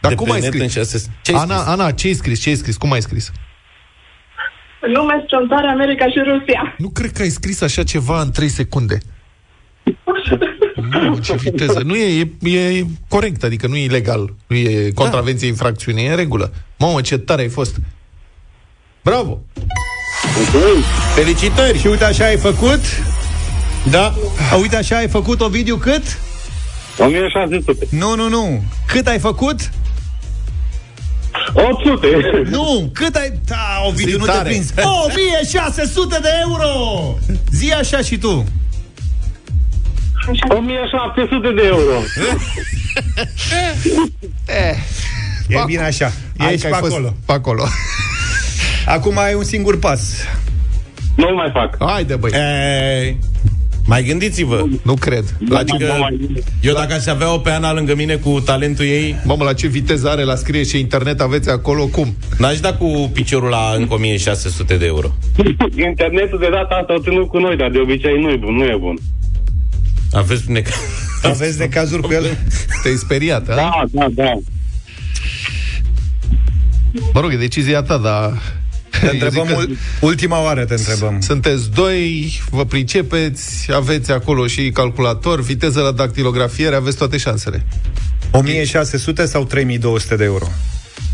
Dar de cum pe ai net scris? în șase... Ce ai Ana, scris? Ana, ce ai scris? Ce ai scris? Cum ai scris? Nume strâmtoare America și Rusia. Nu cred că ai scris așa ceva în 3 secunde. Mamă, ce viteză. Nu e, e, e corect, adică nu e ilegal. Nu e contravenție infracțiune, e în regulă. Mamă, ce tare ai fost. Bravo! Felicitări! Și uite așa ai făcut. Da? A, uite așa ai făcut, Ovidiu, cât? 1600. Nu, nu, nu. Cât ai făcut? 800. Nu, cât ai... Da, Ovidiu, Zi nu te tare. prinzi. 1600 de euro! Zi așa și tu. 1700 de euro. E bine așa. Hai Ești că pe ai fost acolo. Pe acolo. Acum ai un singur pas. Nu mai fac. Haide, băi. Ei, mai gândiți-vă. Nu cred. La ce, Nu mai- Eu dacă aș avea o pe Ana lângă mine cu talentul ei, mamă, la ce viteză are la scrie și internet aveți acolo? Cum? n-aș da cu piciorul la încă 1600 de euro. Internetul de data asta o ținut cu noi, dar de obicei nu e bun. Nu e bun. Aveți neca... Aveți de cazuri cu el? Te-ai speriat, a? Da, da, da. Mă rog, e decizia ta, dar... Te Eu întrebăm zic că ul- ultima oară, te întrebăm. Sunteți doi, vă pricepeți, aveți acolo și calculator, viteză la dactilografiere, aveți toate șansele. 1600 sau 3200 de euro?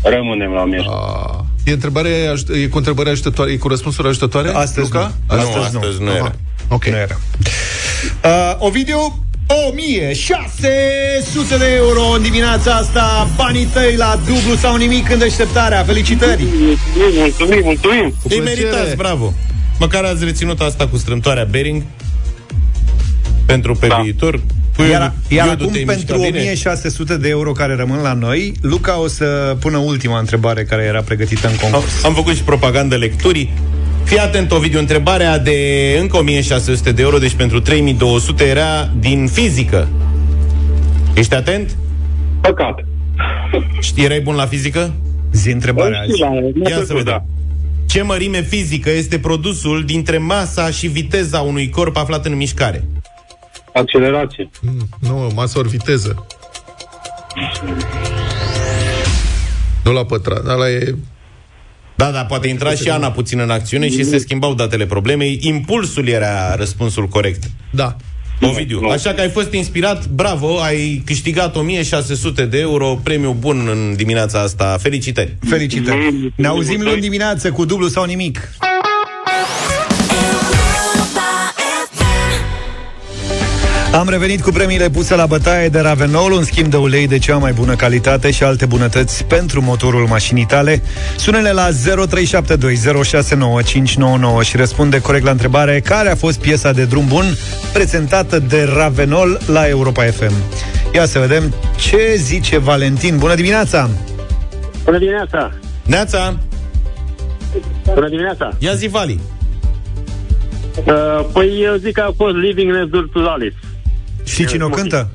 Rămânem la 1000. A, e, întrebare, aj- e cu întrebare ajutătoare, e cu răspunsuri ajutătoare? Astăzi Luca? nu. Nu, Astăzi nu. astăzi nu Aha. era. Ok. Nu era. Uh, Ovidiu, 1600 de euro în dimineața asta Banii tăi la dublu sau nimic în deșteptarea Felicitări! Mulțumim, mulțumim. Îi plăcere. meritați, bravo. Măcar ați reținut asta cu strâmtoarea Bering pentru pe Da. viitor. Cu Iar, iodul- iar iodul acum te-ai pentru mișcat bine? 1600 de euro care rămân la noi Luca o să pună ultima întrebare care era pregătită în Am, concurs am făcut și propagandă lecturii. Fii atent, Ovidiu, întrebarea de încă 1600 de euro, deci pentru 3200 era din fizică. Ești atent? Păcat. Știi, erai bun la fizică? Zi întrebarea Știu, azi. la- mi-a Ia să plăcut, vedem. da. Ce mărime fizică este produsul dintre masa și viteza unui corp aflat în mișcare? Accelerație. Mm, Nu, masă ori viteză. Nu la pătrat, ăla e... Da, da, poate intra și Ana puțin în acțiune și se schimbau datele problemei. Impulsul era răspunsul corect. Da. Ovidiu, așa că ai fost inspirat, bravo, ai câștigat 1600 de euro, premiu bun în dimineața asta. Felicitări! Felicitări! Ne auzim luni dimineață cu dublu sau nimic. Am revenit cu premiile puse la bătaie de Ravenol, un schimb de ulei de cea mai bună calitate și alte bunătăți pentru motorul mașinii tale. Sună-ne la 0372069599 și răspunde corect la întrebare care a fost piesa de drum bun prezentată de Ravenol la Europa FM. Ia să vedem ce zice Valentin. Bună dimineața! Bună dimineața! Neața! Bună dimineața! Ia zi, Vali! Uh, păi eu zic că a fost Living Next Door to Alice. Știi cine o cântă?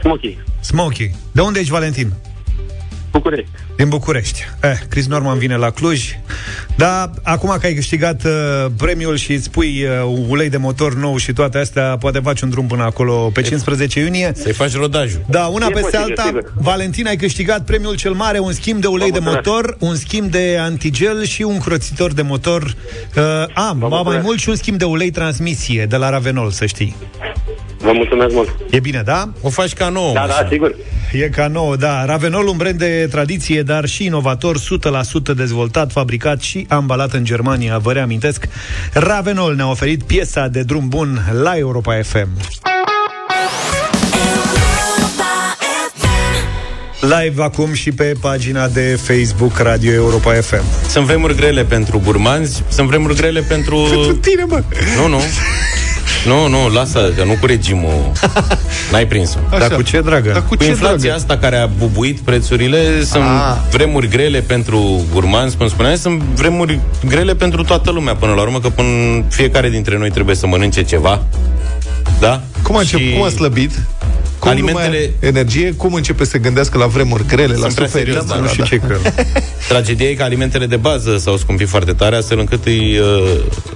Smokey. Smokey. De unde ești, Valentin? București. Din București. Eh, Chris Norman vine la Cluj. Da, acum că ai câștigat uh, premiul și îți pui uh, ulei de motor nou și toate astea, poate faci un drum până acolo pe 15 iunie. Să-i faci rodajul. Da, una E peste posibil, alta, sigur. Valentin, ai câștigat premiul cel mare, un schimb de ulei Vă de mulțumesc. motor, un schimb de antigel și un croțitor de motor. Uh, am, ba mai mulțumesc. mult și un schimb de ulei transmisie de la Ravenol, să știi. Vă mulțumesc mult. E bine, da? O faci ca nouă, Da, mașină. da, sigur. E ca nou, da. Ravenol, un brand de tradiție, dar și inovator, 100% dezvoltat, fabricat și ambalat în Germania. Vă reamintesc, Ravenol ne-a oferit piesa de drum bun la Europa FM. Live acum și pe pagina de Facebook Radio Europa FM. Sunt vremuri grele pentru gurmanzi, sunt vremuri grele pentru... Pentru tine, mă! Nu, nu. Nu, nu, lasă, că nu cu regimul. N-ai prins-o. Dar cu ce, dragă? Dar cu Cu ce, inflația dragă? asta care a bubuit prețurile, sunt Ah. vremuri grele pentru gurmanzi, cum spuneai, sunt vremuri grele pentru toată lumea până la urmă, că până fiecare dintre noi trebuie să mănânce ceva. Da? Cum a, încep, Și cum a slăbit? Cum Alimentele- lumea, energie, cum începe să gândească la vremuri grele, la Sunt prea suferință? serios, da, Nu știu ce că... Tragedia e că alimentele de bază s-au scumpit foarte tare, astfel încât îi, uh,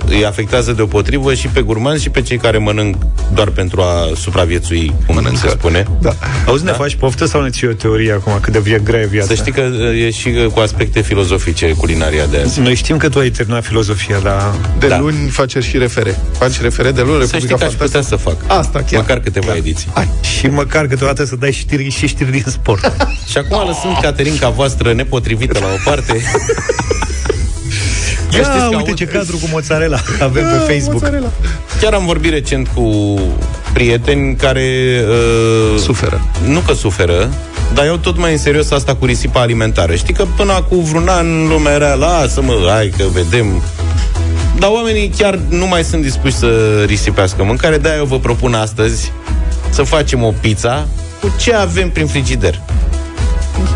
îi afectează deopotrivă și pe gurmanzi și pe cei care mănânc doar pentru a supraviețui, cum Mănâncă. se spune. Da. Auzi, ne faci poftă sau ne ții o teorie acum cât de vie grea e viața? Să știi că uh, e și uh, cu aspecte filozofice culinaria de azi. Noi știm că tu ai terminat filozofia, dar... De Da. luni faci și refere. Faci refere de luni, Să știi Republica că aș putea să fac. Asta chiar. Măcar câteva ediții. Hai. Și măcar câteodată să dai știri și știri din sport. Și acum lăsând Caterinca voastră nepotrivită la o parte, Ia, știți că uite aud- ce cadru cu mozzarella avem pe Facebook. Mozzarella. chiar am vorbit recent cu prieteni care... Uh, Suferă. Nu că suferă, dar iau tot mai în serios asta cu risipa alimentară. Știi că până acum vreun an lumea era, lasă-mă, hai că vedem. Dar oamenii chiar nu mai sunt dispuși să risipească mâncare, de-aia eu vă propun astăzi să facem o pizza cu ce avem prin frigider.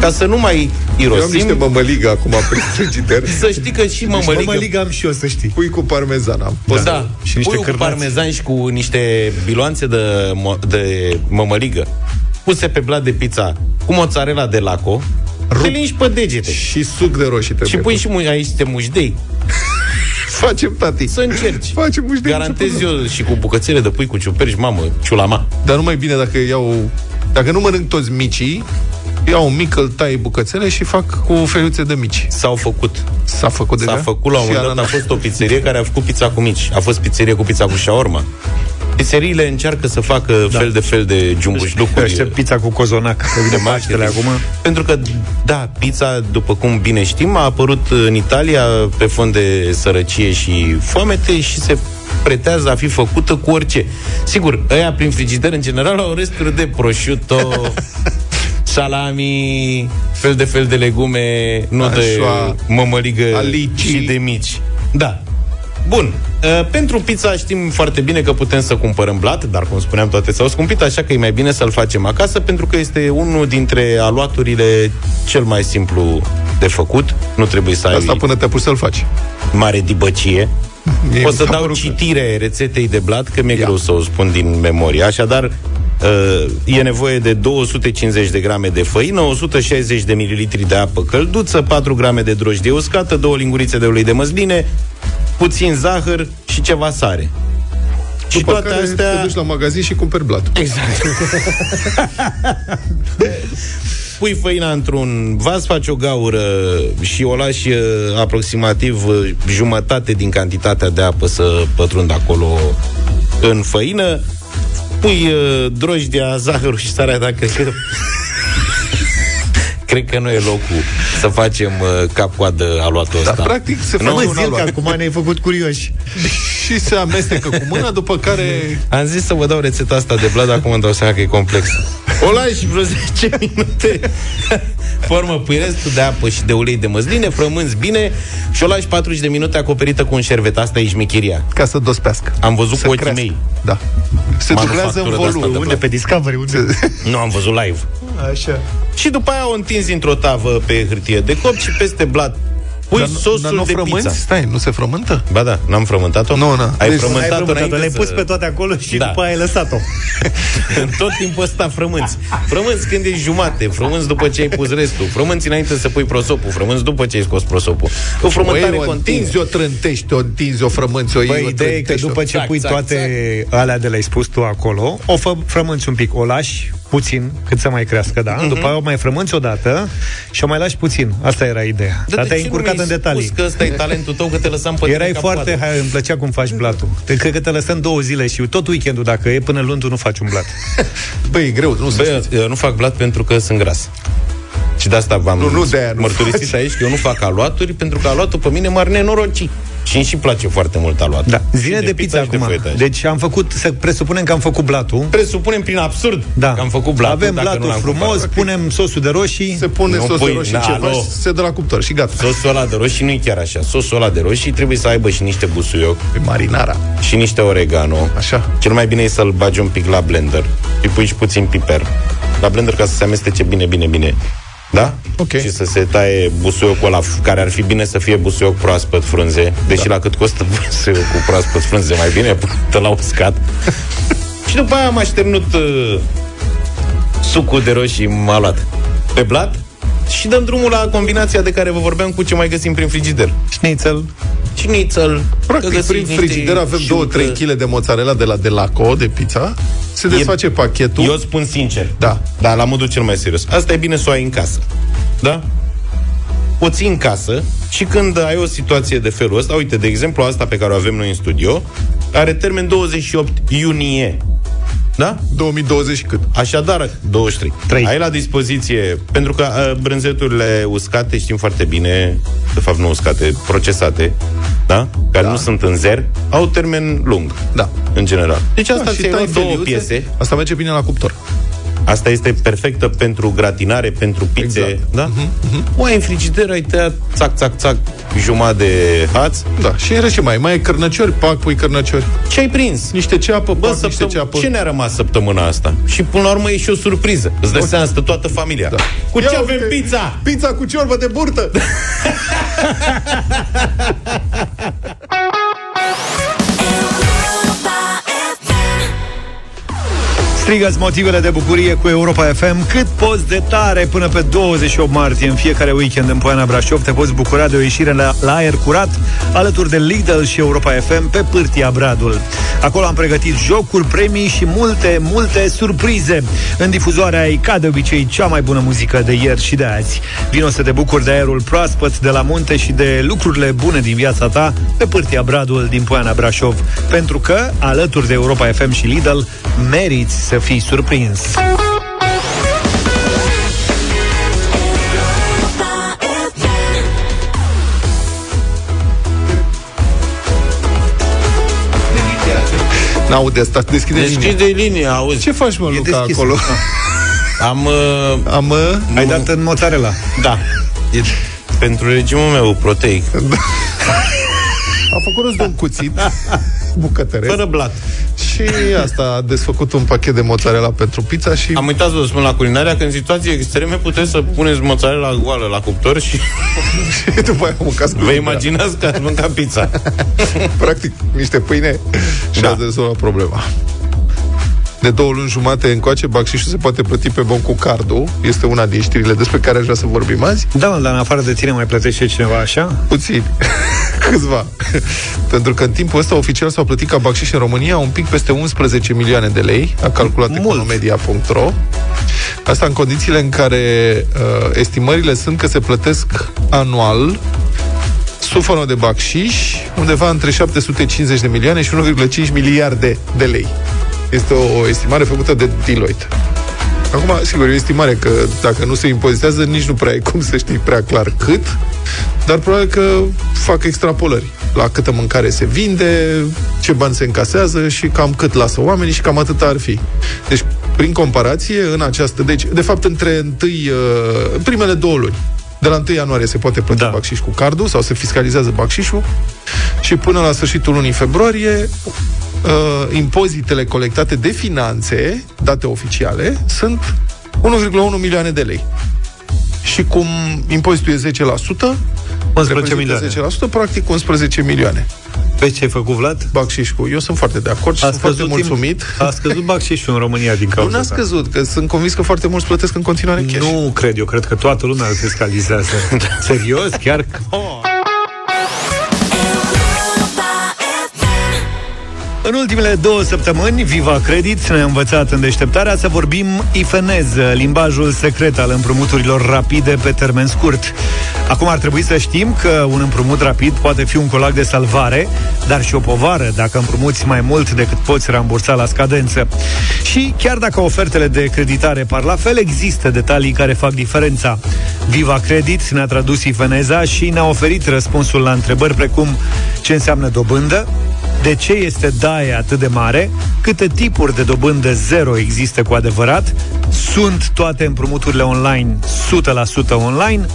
Ca să nu mai Eu am irosim, niște mămăligă acum pe frigider. să știi că și mămăligă... Mămăligă am și eu, să știi. Pui cu parmezan am. Da. Poți da. Și niște Puiul cu cârnați. parmezan și cu niște biloanțe de, mo- de mămăligă puse pe blat de pizza cu mozzarella de laco, te lingi pe degete. Și suc de roșii trebuie Și pui pus. și mu- aici niște mușdei. Facem, tati. Să încerci. Facem mușdei. Garantez eu și cu bucățele de pui cu ciuperci, mamă, ciulama. Dar nu mai bine dacă iau... Dacă nu mănânc toți micii, iau un mic, îl tai bucățele și fac cu feliuțe de mici. S-au făcut. S-a făcut S-a deja? făcut la un Și moment dat, a ananas. fost o pizzerie care a făcut pizza cu mici. A fost pizzerie cu pizza cu shawarma. Pizzeriile încearcă să facă da. fel de fel de jumbușlucuri. Aștept pizza cu cozonac, că vine Paștele acum. Pentru că, da, pizza, după cum bine știm, a apărut în Italia pe fond de sărăcie și foamete și se pretează a fi făcută cu orice. Sigur, ăia prin frigider, în general, au resturi de prosciutto, salami, fel de fel de legume, nu de Anșoa, mămăligă alici. și de mici. Da. Bun. Uh, pentru pizza știm foarte bine că putem să cumpărăm blat, dar cum spuneam, toate s-au scumpit, așa că e mai bine să-l facem acasă, pentru că este unul dintre aluaturile cel mai simplu de făcut. Nu trebuie să ai Asta până te-a pus să-l faci. mare dibăcie. Mie O mi să s-a dau părut- citire rețetei de blat, că mi-e greu să o spun din memorie. Așadar, uh, e nevoie de 250 de grame de făină, 160 de mililitri de apă călduță, 4 grame de drojdie uscată, două lingurițe de ulei de măsline, puțin zahăr și ceva sare. Și După toate care astea... te duci la magazin și cumperi blatul. Exact. Pui făina într-un vas, faci o gaură și o lași uh, aproximativ uh, jumătate din cantitatea de apă să pătrundă acolo în făină. Pui uh, drojdia, zahărul și sarea dacă că... Cred că nu e locul să facem uh, cap-coadă aluatul ăsta. Dar, practic, se Nu? face Mă, un zil că aluat. acum ne-ai făcut curioși. și se amestecă cu mâna, după care... Am zis să vă dau rețeta asta de blat, acum îmi dau seama că e complex. O lași vreo 10 minute. Formă pui restul de apă și de ulei de măsline, frămânzi bine și o lași 40 de minute acoperită cu un șervet. Asta e șmecheria. Ca să dospească. Am văzut Să cu ochii crească. mei. Da. Se dublează în Manufactură de asta volum. de Unde? blat. Pe Discovery? Unde? Nu am văzut live. Așa. Și după aia o întinzi într-o tavă pe hârtie de copt și peste blat pui Dar nu- sosul dar nu de frămânți? pizza. Stai, nu se frământă? Ba da, n-am frământat-o? Nu, nu. Ai Deci- frământat-o Ai frământat-o, înainte le-ai pus să- pe toate acolo și Da. după aia ai lăsat-o. În tot timpul ăsta frămânți. Frămânți când ești jumate, frămânți după ce ai pus restul, frămânți înainte să pui prosopul, frămânți după ce ai scos prosopul. O frământare Băi, o continuă. întinzi, o trântești, o întinzi, o frămânți, o iei, Băi, o ideea e că trântești, după o- ce Zac, pui zac, toate alea de le-ai spus tu acolo, o fă, frămânți un pic, o lași puțin, cât să mai crească, da? Mhm. După aia o mai frămânți o dată și o mai lași puțin. Asta era ideea. Dar Dar de te-ai ce nu încurcat mi-ai în detalii. spus că ăsta e talentul tău, că te lăsam pe Erai tine foarte, cap-coadă? hai, îmi plăcea cum faci blatul. Te, cred că te lăsăm două zile și tot weekendul, dacă e, până luni tu nu faci un blat. Băi, e greu, nu Băi, eu nu fac blat pentru că sunt gras. Și de asta v-am Nu, nu de aia nu mărturisit faci. aici că eu nu fac aluaturi, pentru că aluatul pe mine m-ar nenoroci. Și îmi și place foarte mult aluatul. Da. Și Zine de, pizza și de acum. făietaj. deci am făcut, să presupunem că am făcut blatul. Presupunem prin absurd Da. că am făcut blatul. Avem dacă nu blatul l-am frumos, cumpărat. punem sosul de roșii. Se pune Nu sosul pui, roșii na, ceva alo. și se dă la cuptor și gata. Sosul ăla de roșii nu e chiar așa. Sosul ăla de roșii trebuie să aibă și niște busuioc Pe marinara. și niște oregano. Așa. Cel mai bine e să-l bagi un pic la blender. Îi pui și puțin piper. La blender ca să se amestece bine, bine, bine. Da? Ok. Și să se taie busuiocul ăla, care ar fi bine să fie busuioc proaspăt frunze, deși la cât costă busuiocul proaspăt frunze, mai bine până la uscat. și după aia am așternut uh, sucul de roșii m-a luat pe blat și dăm drumul la combinația de care vă vorbeam cu ce mai găsim prin frigider. Schnitzel. Schnitzel. că Practic, găsiți prin niște frigider avem șuncă. 2-3 kg de mozzarella de la Delaco, de pizza. Se desface pachetul. Eu spun sincer. Da. Da, la modul cel mai serios. Asta e bine să o ai în casă. Da? O ții în casă și când ai o situație de felul ăsta, uite, de exemplu, asta pe care o avem noi în studio, are termen 28 iunie. Da? 2020 cât? Așadar, 23. 3. Ai la dispoziție, pentru că uh, brânzeturile uscate știm foarte bine, de fapt nu uscate, procesate, da? Care da. nu sunt în zer, au termen lung. Da. În general. Deci asta Da, da, și ți-ai tai luat două feliuțe. piese. Asta merge bine la cuptor. Asta este perfectă pentru gratinare, pentru pizze, Exact. da? Uh-huh, O ai în frigider, ai tăiat, țac, țac, țac, jumătate de haț. Da, și în ce mai? Mai ai cărnăciori, pac, pui cărnăciori. Ce ai prins? Niște ceapă, Bă, pac, niște săptăm... ceapă. ce ne-a rămas săptămâna asta? Și până la urmă e și o surpriză. Îți dai seama, stă toată familia. Da. Cu ce Ia avem uite, pizza? Pizza cu ciorbă de burtă! Strigă-ți motivele de bucurie cu Europa FM Cât poți de tare până pe 28 martie În fiecare weekend în Poiana Brașov Te poți bucura de o ieșire la, la aer curat Alături de Lidl și Europa FM Pe pârtia Bradul. Acolo am pregătit jocuri, premii și multe, multe surprize. În difuzoarea ai, ca de obicei, cea mai bună muzică de ieri și de azi. Vino să te bucuri de aerul proaspăt de la munte Și de lucrurile bune din viața ta Pe pârtia Bradul din Poiana Brașov. Pentru că, alături de Europa FM și Lidl Meriți să fii surprins N-aude asta, deschide linia. Deschide linia, auzi. Ce faci, mă, E Luca, deschis. acolo? Am... Uh, Am... uh, Ai dat în mozzarella da. E pentru regimul meu proteic. A făcut rost de un cuțit bucătăresc. Fără blat. Și asta a desfăcut un pachet de mozzarella pentru pizza și... Am uitat să vă spun la culinarea că în situații extreme puteți să puneți mozzarella goală la cuptor și și după aia mâncați cu vă imaginați că ați mâncat pizza. Practic, niște pâine și da. ați rezolvat problema. De două luni jumate încoace, bacșișul se poate plăti pe bon cu cardul. Este una din știrile despre care aș vrea să vorbim azi. Da, mă, dar în afară de tine mai plătește cineva așa? Puțin. Câțiva. Pentru că în timpul ăsta oficial s-au plătit ca bacșiș în România un pic peste 11 milioane de lei, a calculat economedia.ro. Asta în condițiile în care uh, estimările sunt că se plătesc anual sub formă de bacșiș undeva între 750 de milioane și 1,5 miliarde de lei. Este o estimare făcută de Deloitte. Acum, sigur, e o estimare că dacă nu se impozitează, nici nu prea e cum să știi prea clar cât, dar probabil că fac extrapolări la câtă mâncare se vinde, ce bani se încasează și cam cât lasă oamenii și cam atât ar fi. Deci, prin comparație, în această... Deci, de fapt, între întâi, uh, primele două luni, de la 1 ianuarie se poate plăti da. bacșiș cu cardul sau se fiscalizează bacșișul și până la sfârșitul lunii februarie uh, impozitele colectate de finanțe, date oficiale, sunt 1,1 milioane de lei. Și cum impozitul e 10%, 11 milioane. 10%, practic 11 milioane. Pe ce ai făcut, Vlad? Bacșișul. Eu sunt foarte de acord și A sunt foarte scăzut timp- mulțumit. A scăzut bacșișul în România din Nu cauza n-a asta. scăzut, că sunt convins că foarte mulți plătesc în continuare cash. Nu cred, eu cred că toată lumea îl fiscalizează. Serios? Chiar? Oh. În ultimele două săptămâni, Viva Credit ne-a învățat în deșteptarea să vorbim ifenez, limbajul secret al împrumuturilor rapide pe termen scurt. Acum ar trebui să știm că un împrumut rapid poate fi un colac de salvare, dar și o povară dacă împrumuți mai mult decât poți rambursa la scadență. Și chiar dacă ofertele de creditare par la fel, există detalii care fac diferența. Viva Credit ne-a tradus ifeneza și ne-a oferit răspunsul la întrebări precum ce înseamnă dobândă, de ce este DAE atât de mare, câte tipuri de dobândă zero există cu adevărat, sunt toate împrumuturile online 100% online.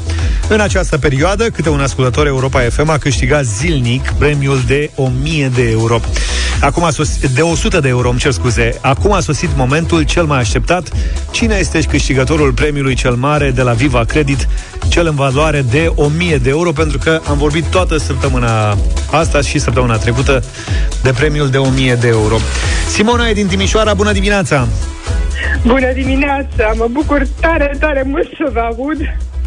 În această perioadă, câte un ascultător Europa FM a câștigat zilnic premiul de 1000 de euro. Acum a sosit, de 100 de euro, îmi cer scuze. Acum a sosit momentul cel mai așteptat. Cine este câștigătorul premiului cel mare de la Viva Credit, cel în valoare de 1000 de euro, pentru că am vorbit toată săptămâna asta și săptămâna trecută de premiul de 1000 de euro. Simona e din Timișoara, bună dimineața! Bună dimineața! Mă bucur tare, tare mult să vă aud.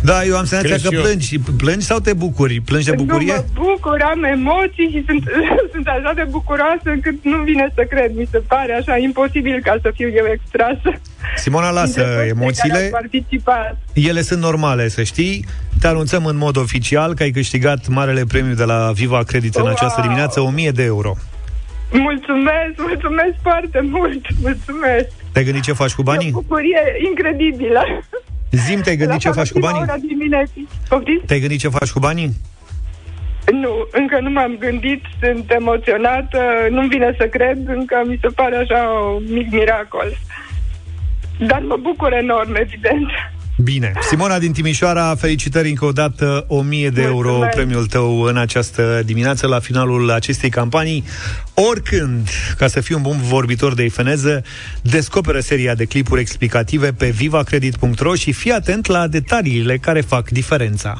Da, eu am senzația Cred că și eu. plângi. Plângi sau te bucuri? Plângi de Nu bucurie? mă bucur, am emoții și sunt, sunt așa de bucuroasă încât nu vine să cred. Mi se pare așa imposibil ca să fiu eu extrasă. Simona, lasă Dintre toți cei care emoțiile. au participat. Ele sunt normale, să știi. Te anunțăm în mod oficial că ai câștigat marele premiu de la Viva Credit în Wow! această dimineață, 1000 de euro. Mulțumesc, mulțumesc foarte mult, mulțumesc. Te-ai gândit ce faci cu E banii? o bucurie incredibilă. Zim, te-ai gândit ce La faci cu prima banii? ora dimineții. Poftiți? Te-ai gândit ce faci cu banii? Nu, încă nu m-am gândit, sunt emoționată, nu-mi vine să cred, încă mi se pare așa un mic miracol. Dar mă bucur enorm, evident. Bine. Simona din Timișoara, felicitări încă o dată, 1000 de euro Mulțumesc. premiul tău în această dimineață, la finalul acestei campanii. Oricând, ca să fii un bun vorbitor de ifeneză, descoperă seria de clipuri explicative pe vivacredit.ro și fii atent la detaliile care fac diferența.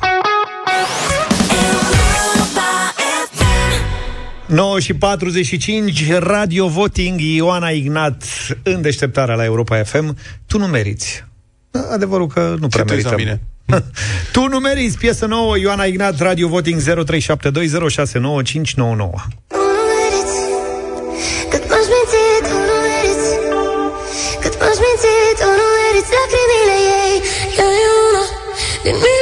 9 și 45, Radio Voting, Ioana Ignat în deșteptarea la Europa FM. Tu nu meriți. Adevărul că nu prea te uiți la merităm. tu nu meriți piesă nouă, Ioana Ignat, Radio Voting 0372069599. Cât m-aș minți, tu nu meriți Cât m-aș minți, tu nu meriți Lacrimile ei Ea e una din milioane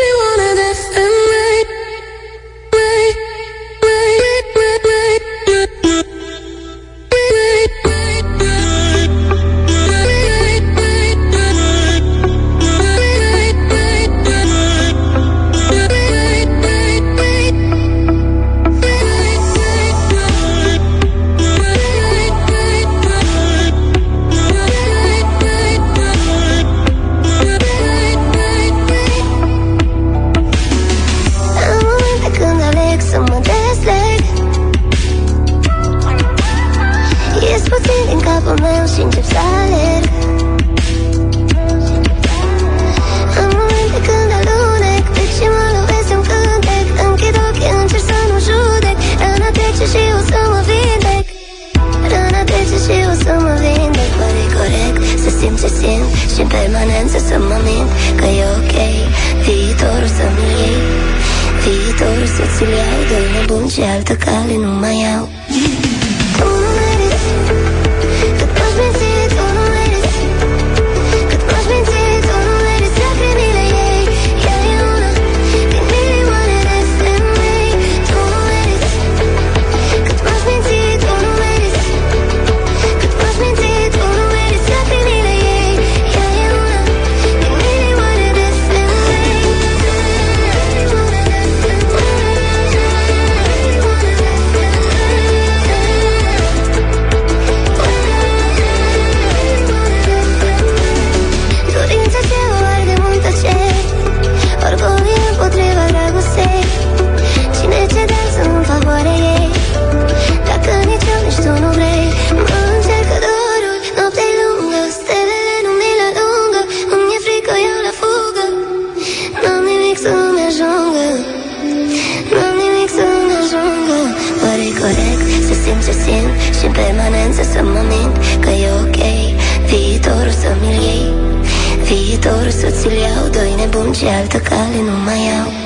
Doi nebuni și altă cale nu mai iau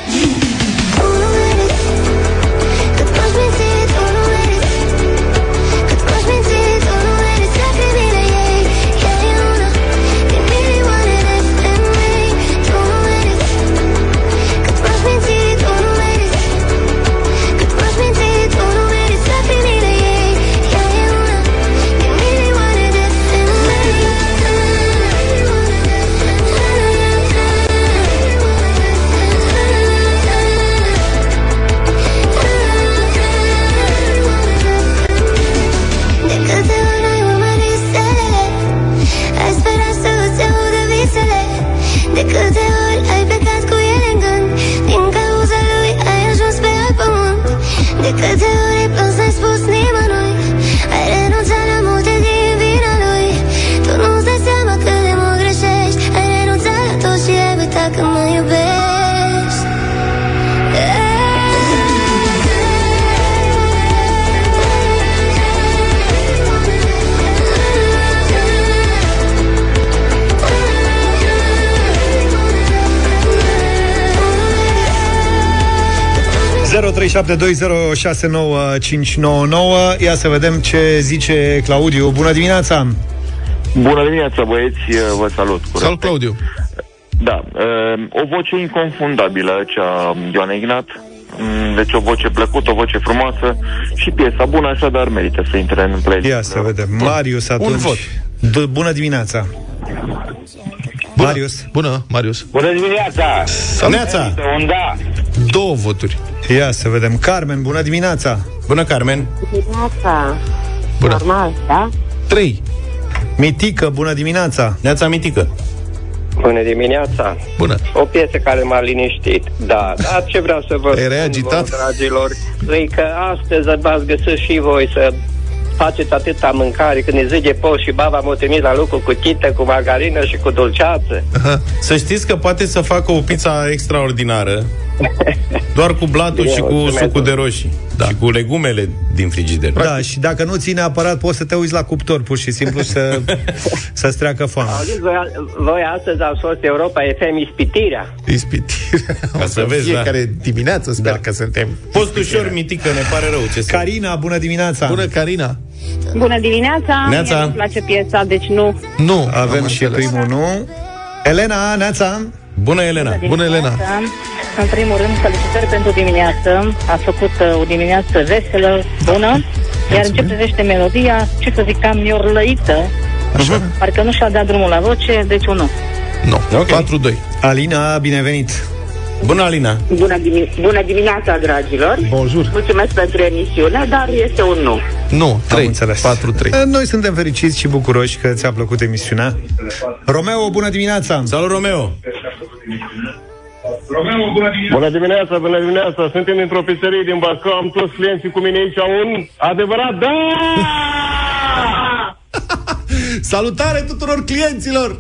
Ia să vedem ce zice Claudiu. Bună dimineața! Bună dimineața, băieți, vă salut. Cu Salut, Claudiu. Da, uh, o voce inconfundabilă, cea Ioana Ignat. Mm, Deci o voce plăcută, o voce frumoasă și piesa bună, așadar merită să intre în playlist. Ia să vedem. Marius atunci. Un vot. D- bună dimineața! Bună. Marius. Bună, Marius. Bună dimineața! Neața. Este un da. Două voturi. Ia să vedem. Carmen, bună dimineața! Bună, Carmen! Dimineața. Bună. Normal, da? Trei. Mitică, bună dimineața! Neața Mitică! Bună dimineața! Bună! O piesă care m-a liniștit. Da, dar ce vreau să vă Erai spun, agitat? vă, dragilor, e că astăzi v-ați găsit și voi să faceți atâta mâncare când îi zice post și baba m-a trimis la lucru cu chită, cu margarină și cu dulceață. Să știți că poate să facă o pizza extraordinară Doar cu blatul Bine, și cu mulțumesc. sucul de roșii da. Și cu legumele din frigider Da, și dacă nu ții neapărat, poți să te uiți la cuptor, pur și simplu, să, să-ți treacă foamea. Auziți, voi, voi astăzi ați fost Europa FM ispitirea. Ispitirea. Ca să vezi, Fiecare da. dimineață sper Da. că suntem. Fost ușor, Mitică, ne pare rău ce să... Carina, bună dimineața! Bună, Carina! Bună dimineața! Neața. Mie îmi place piesa, deci nu. Nu, Avem am și înțeles. primul nu. Elena, Neața! Bună, Elena! Bună, Elena! În primul rând, felicitări pentru dimineață. A făcut uh, o dimineață veselă, bună. Iar în ce privește melodia, ce să zic, cam miorlăită. Așa? Parcă nu și-a dat drumul la voce, deci un nu. Nu, okay. 4-2. Alina, binevenit! Bună, Alina! Bună, dimi- bună dimineața, dragilor! Bonjour! Mulțumesc pentru emisiune, dar este un nu. Nu, 3. Am înțeles. 4-3. Noi suntem fericiți și bucuroși că ți-a plăcut emisiunea. Romeo, bună dimineața! Salut, Romeo! Bună dimineața, bună dimineața. Suntem într-o pizzerie din Bacău, am toți clienții cu mine aici un adevărat da! Salutare tuturor clienților!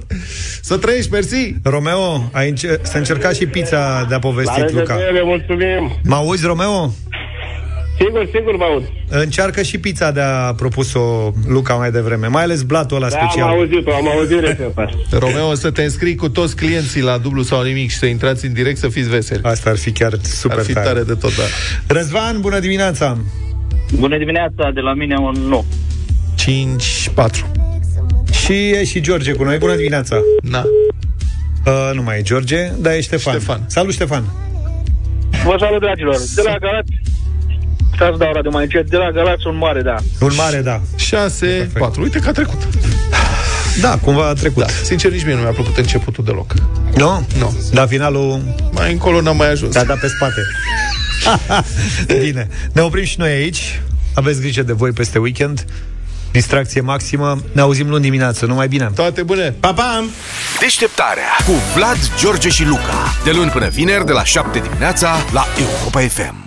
Să trăiești, mersi! Romeo, ai înce- să încercat și pizza de-a povestit, Luca. mulțumim. Mă auzi, Romeo? Sigur, sigur vă aud. Încearcă și pizza de-a propus-o Luca mai devreme, mai ales blatul ăla Da, special. am auzit-o, am auzit rețeta. Romeo, să te înscrii cu toți clienții la dublu sau nimic și să intrați în direct să fiți veseli. Asta ar fi chiar super Ar fi tare. tare de tot, da. Răzvan, bună dimineața! Bună dimineața, de la mine un nu. 5-4. Și e și George cu noi, bună dimineața! Na. Uh, nu mai e George, dar e Ștefan. Ștefan. Salut, Ștefan! Vă salut, dragilor. De la Galați, ca să dau radio mai încet, de la Galați un mare, da. Un mare, da. 6-4. Uite că a trecut. Da, cumva a trecut. Da. Sincer, nici mie nu mi-a plăcut începutul deloc. Nu? Nu. Dar finalul Mai încolo n-am mai ajuns. te-a dat pe spate. Bine. Ne oprim și noi aici. Aveți grijă de voi peste weekend. Distracție maximă. Ne auzim luni dimineață. Numai bine. Toate bune! Pa, pa! Deșteptarea cu Vlad, George și Luca. De luni până vineri, de la 7 dimineața, la Europa FM.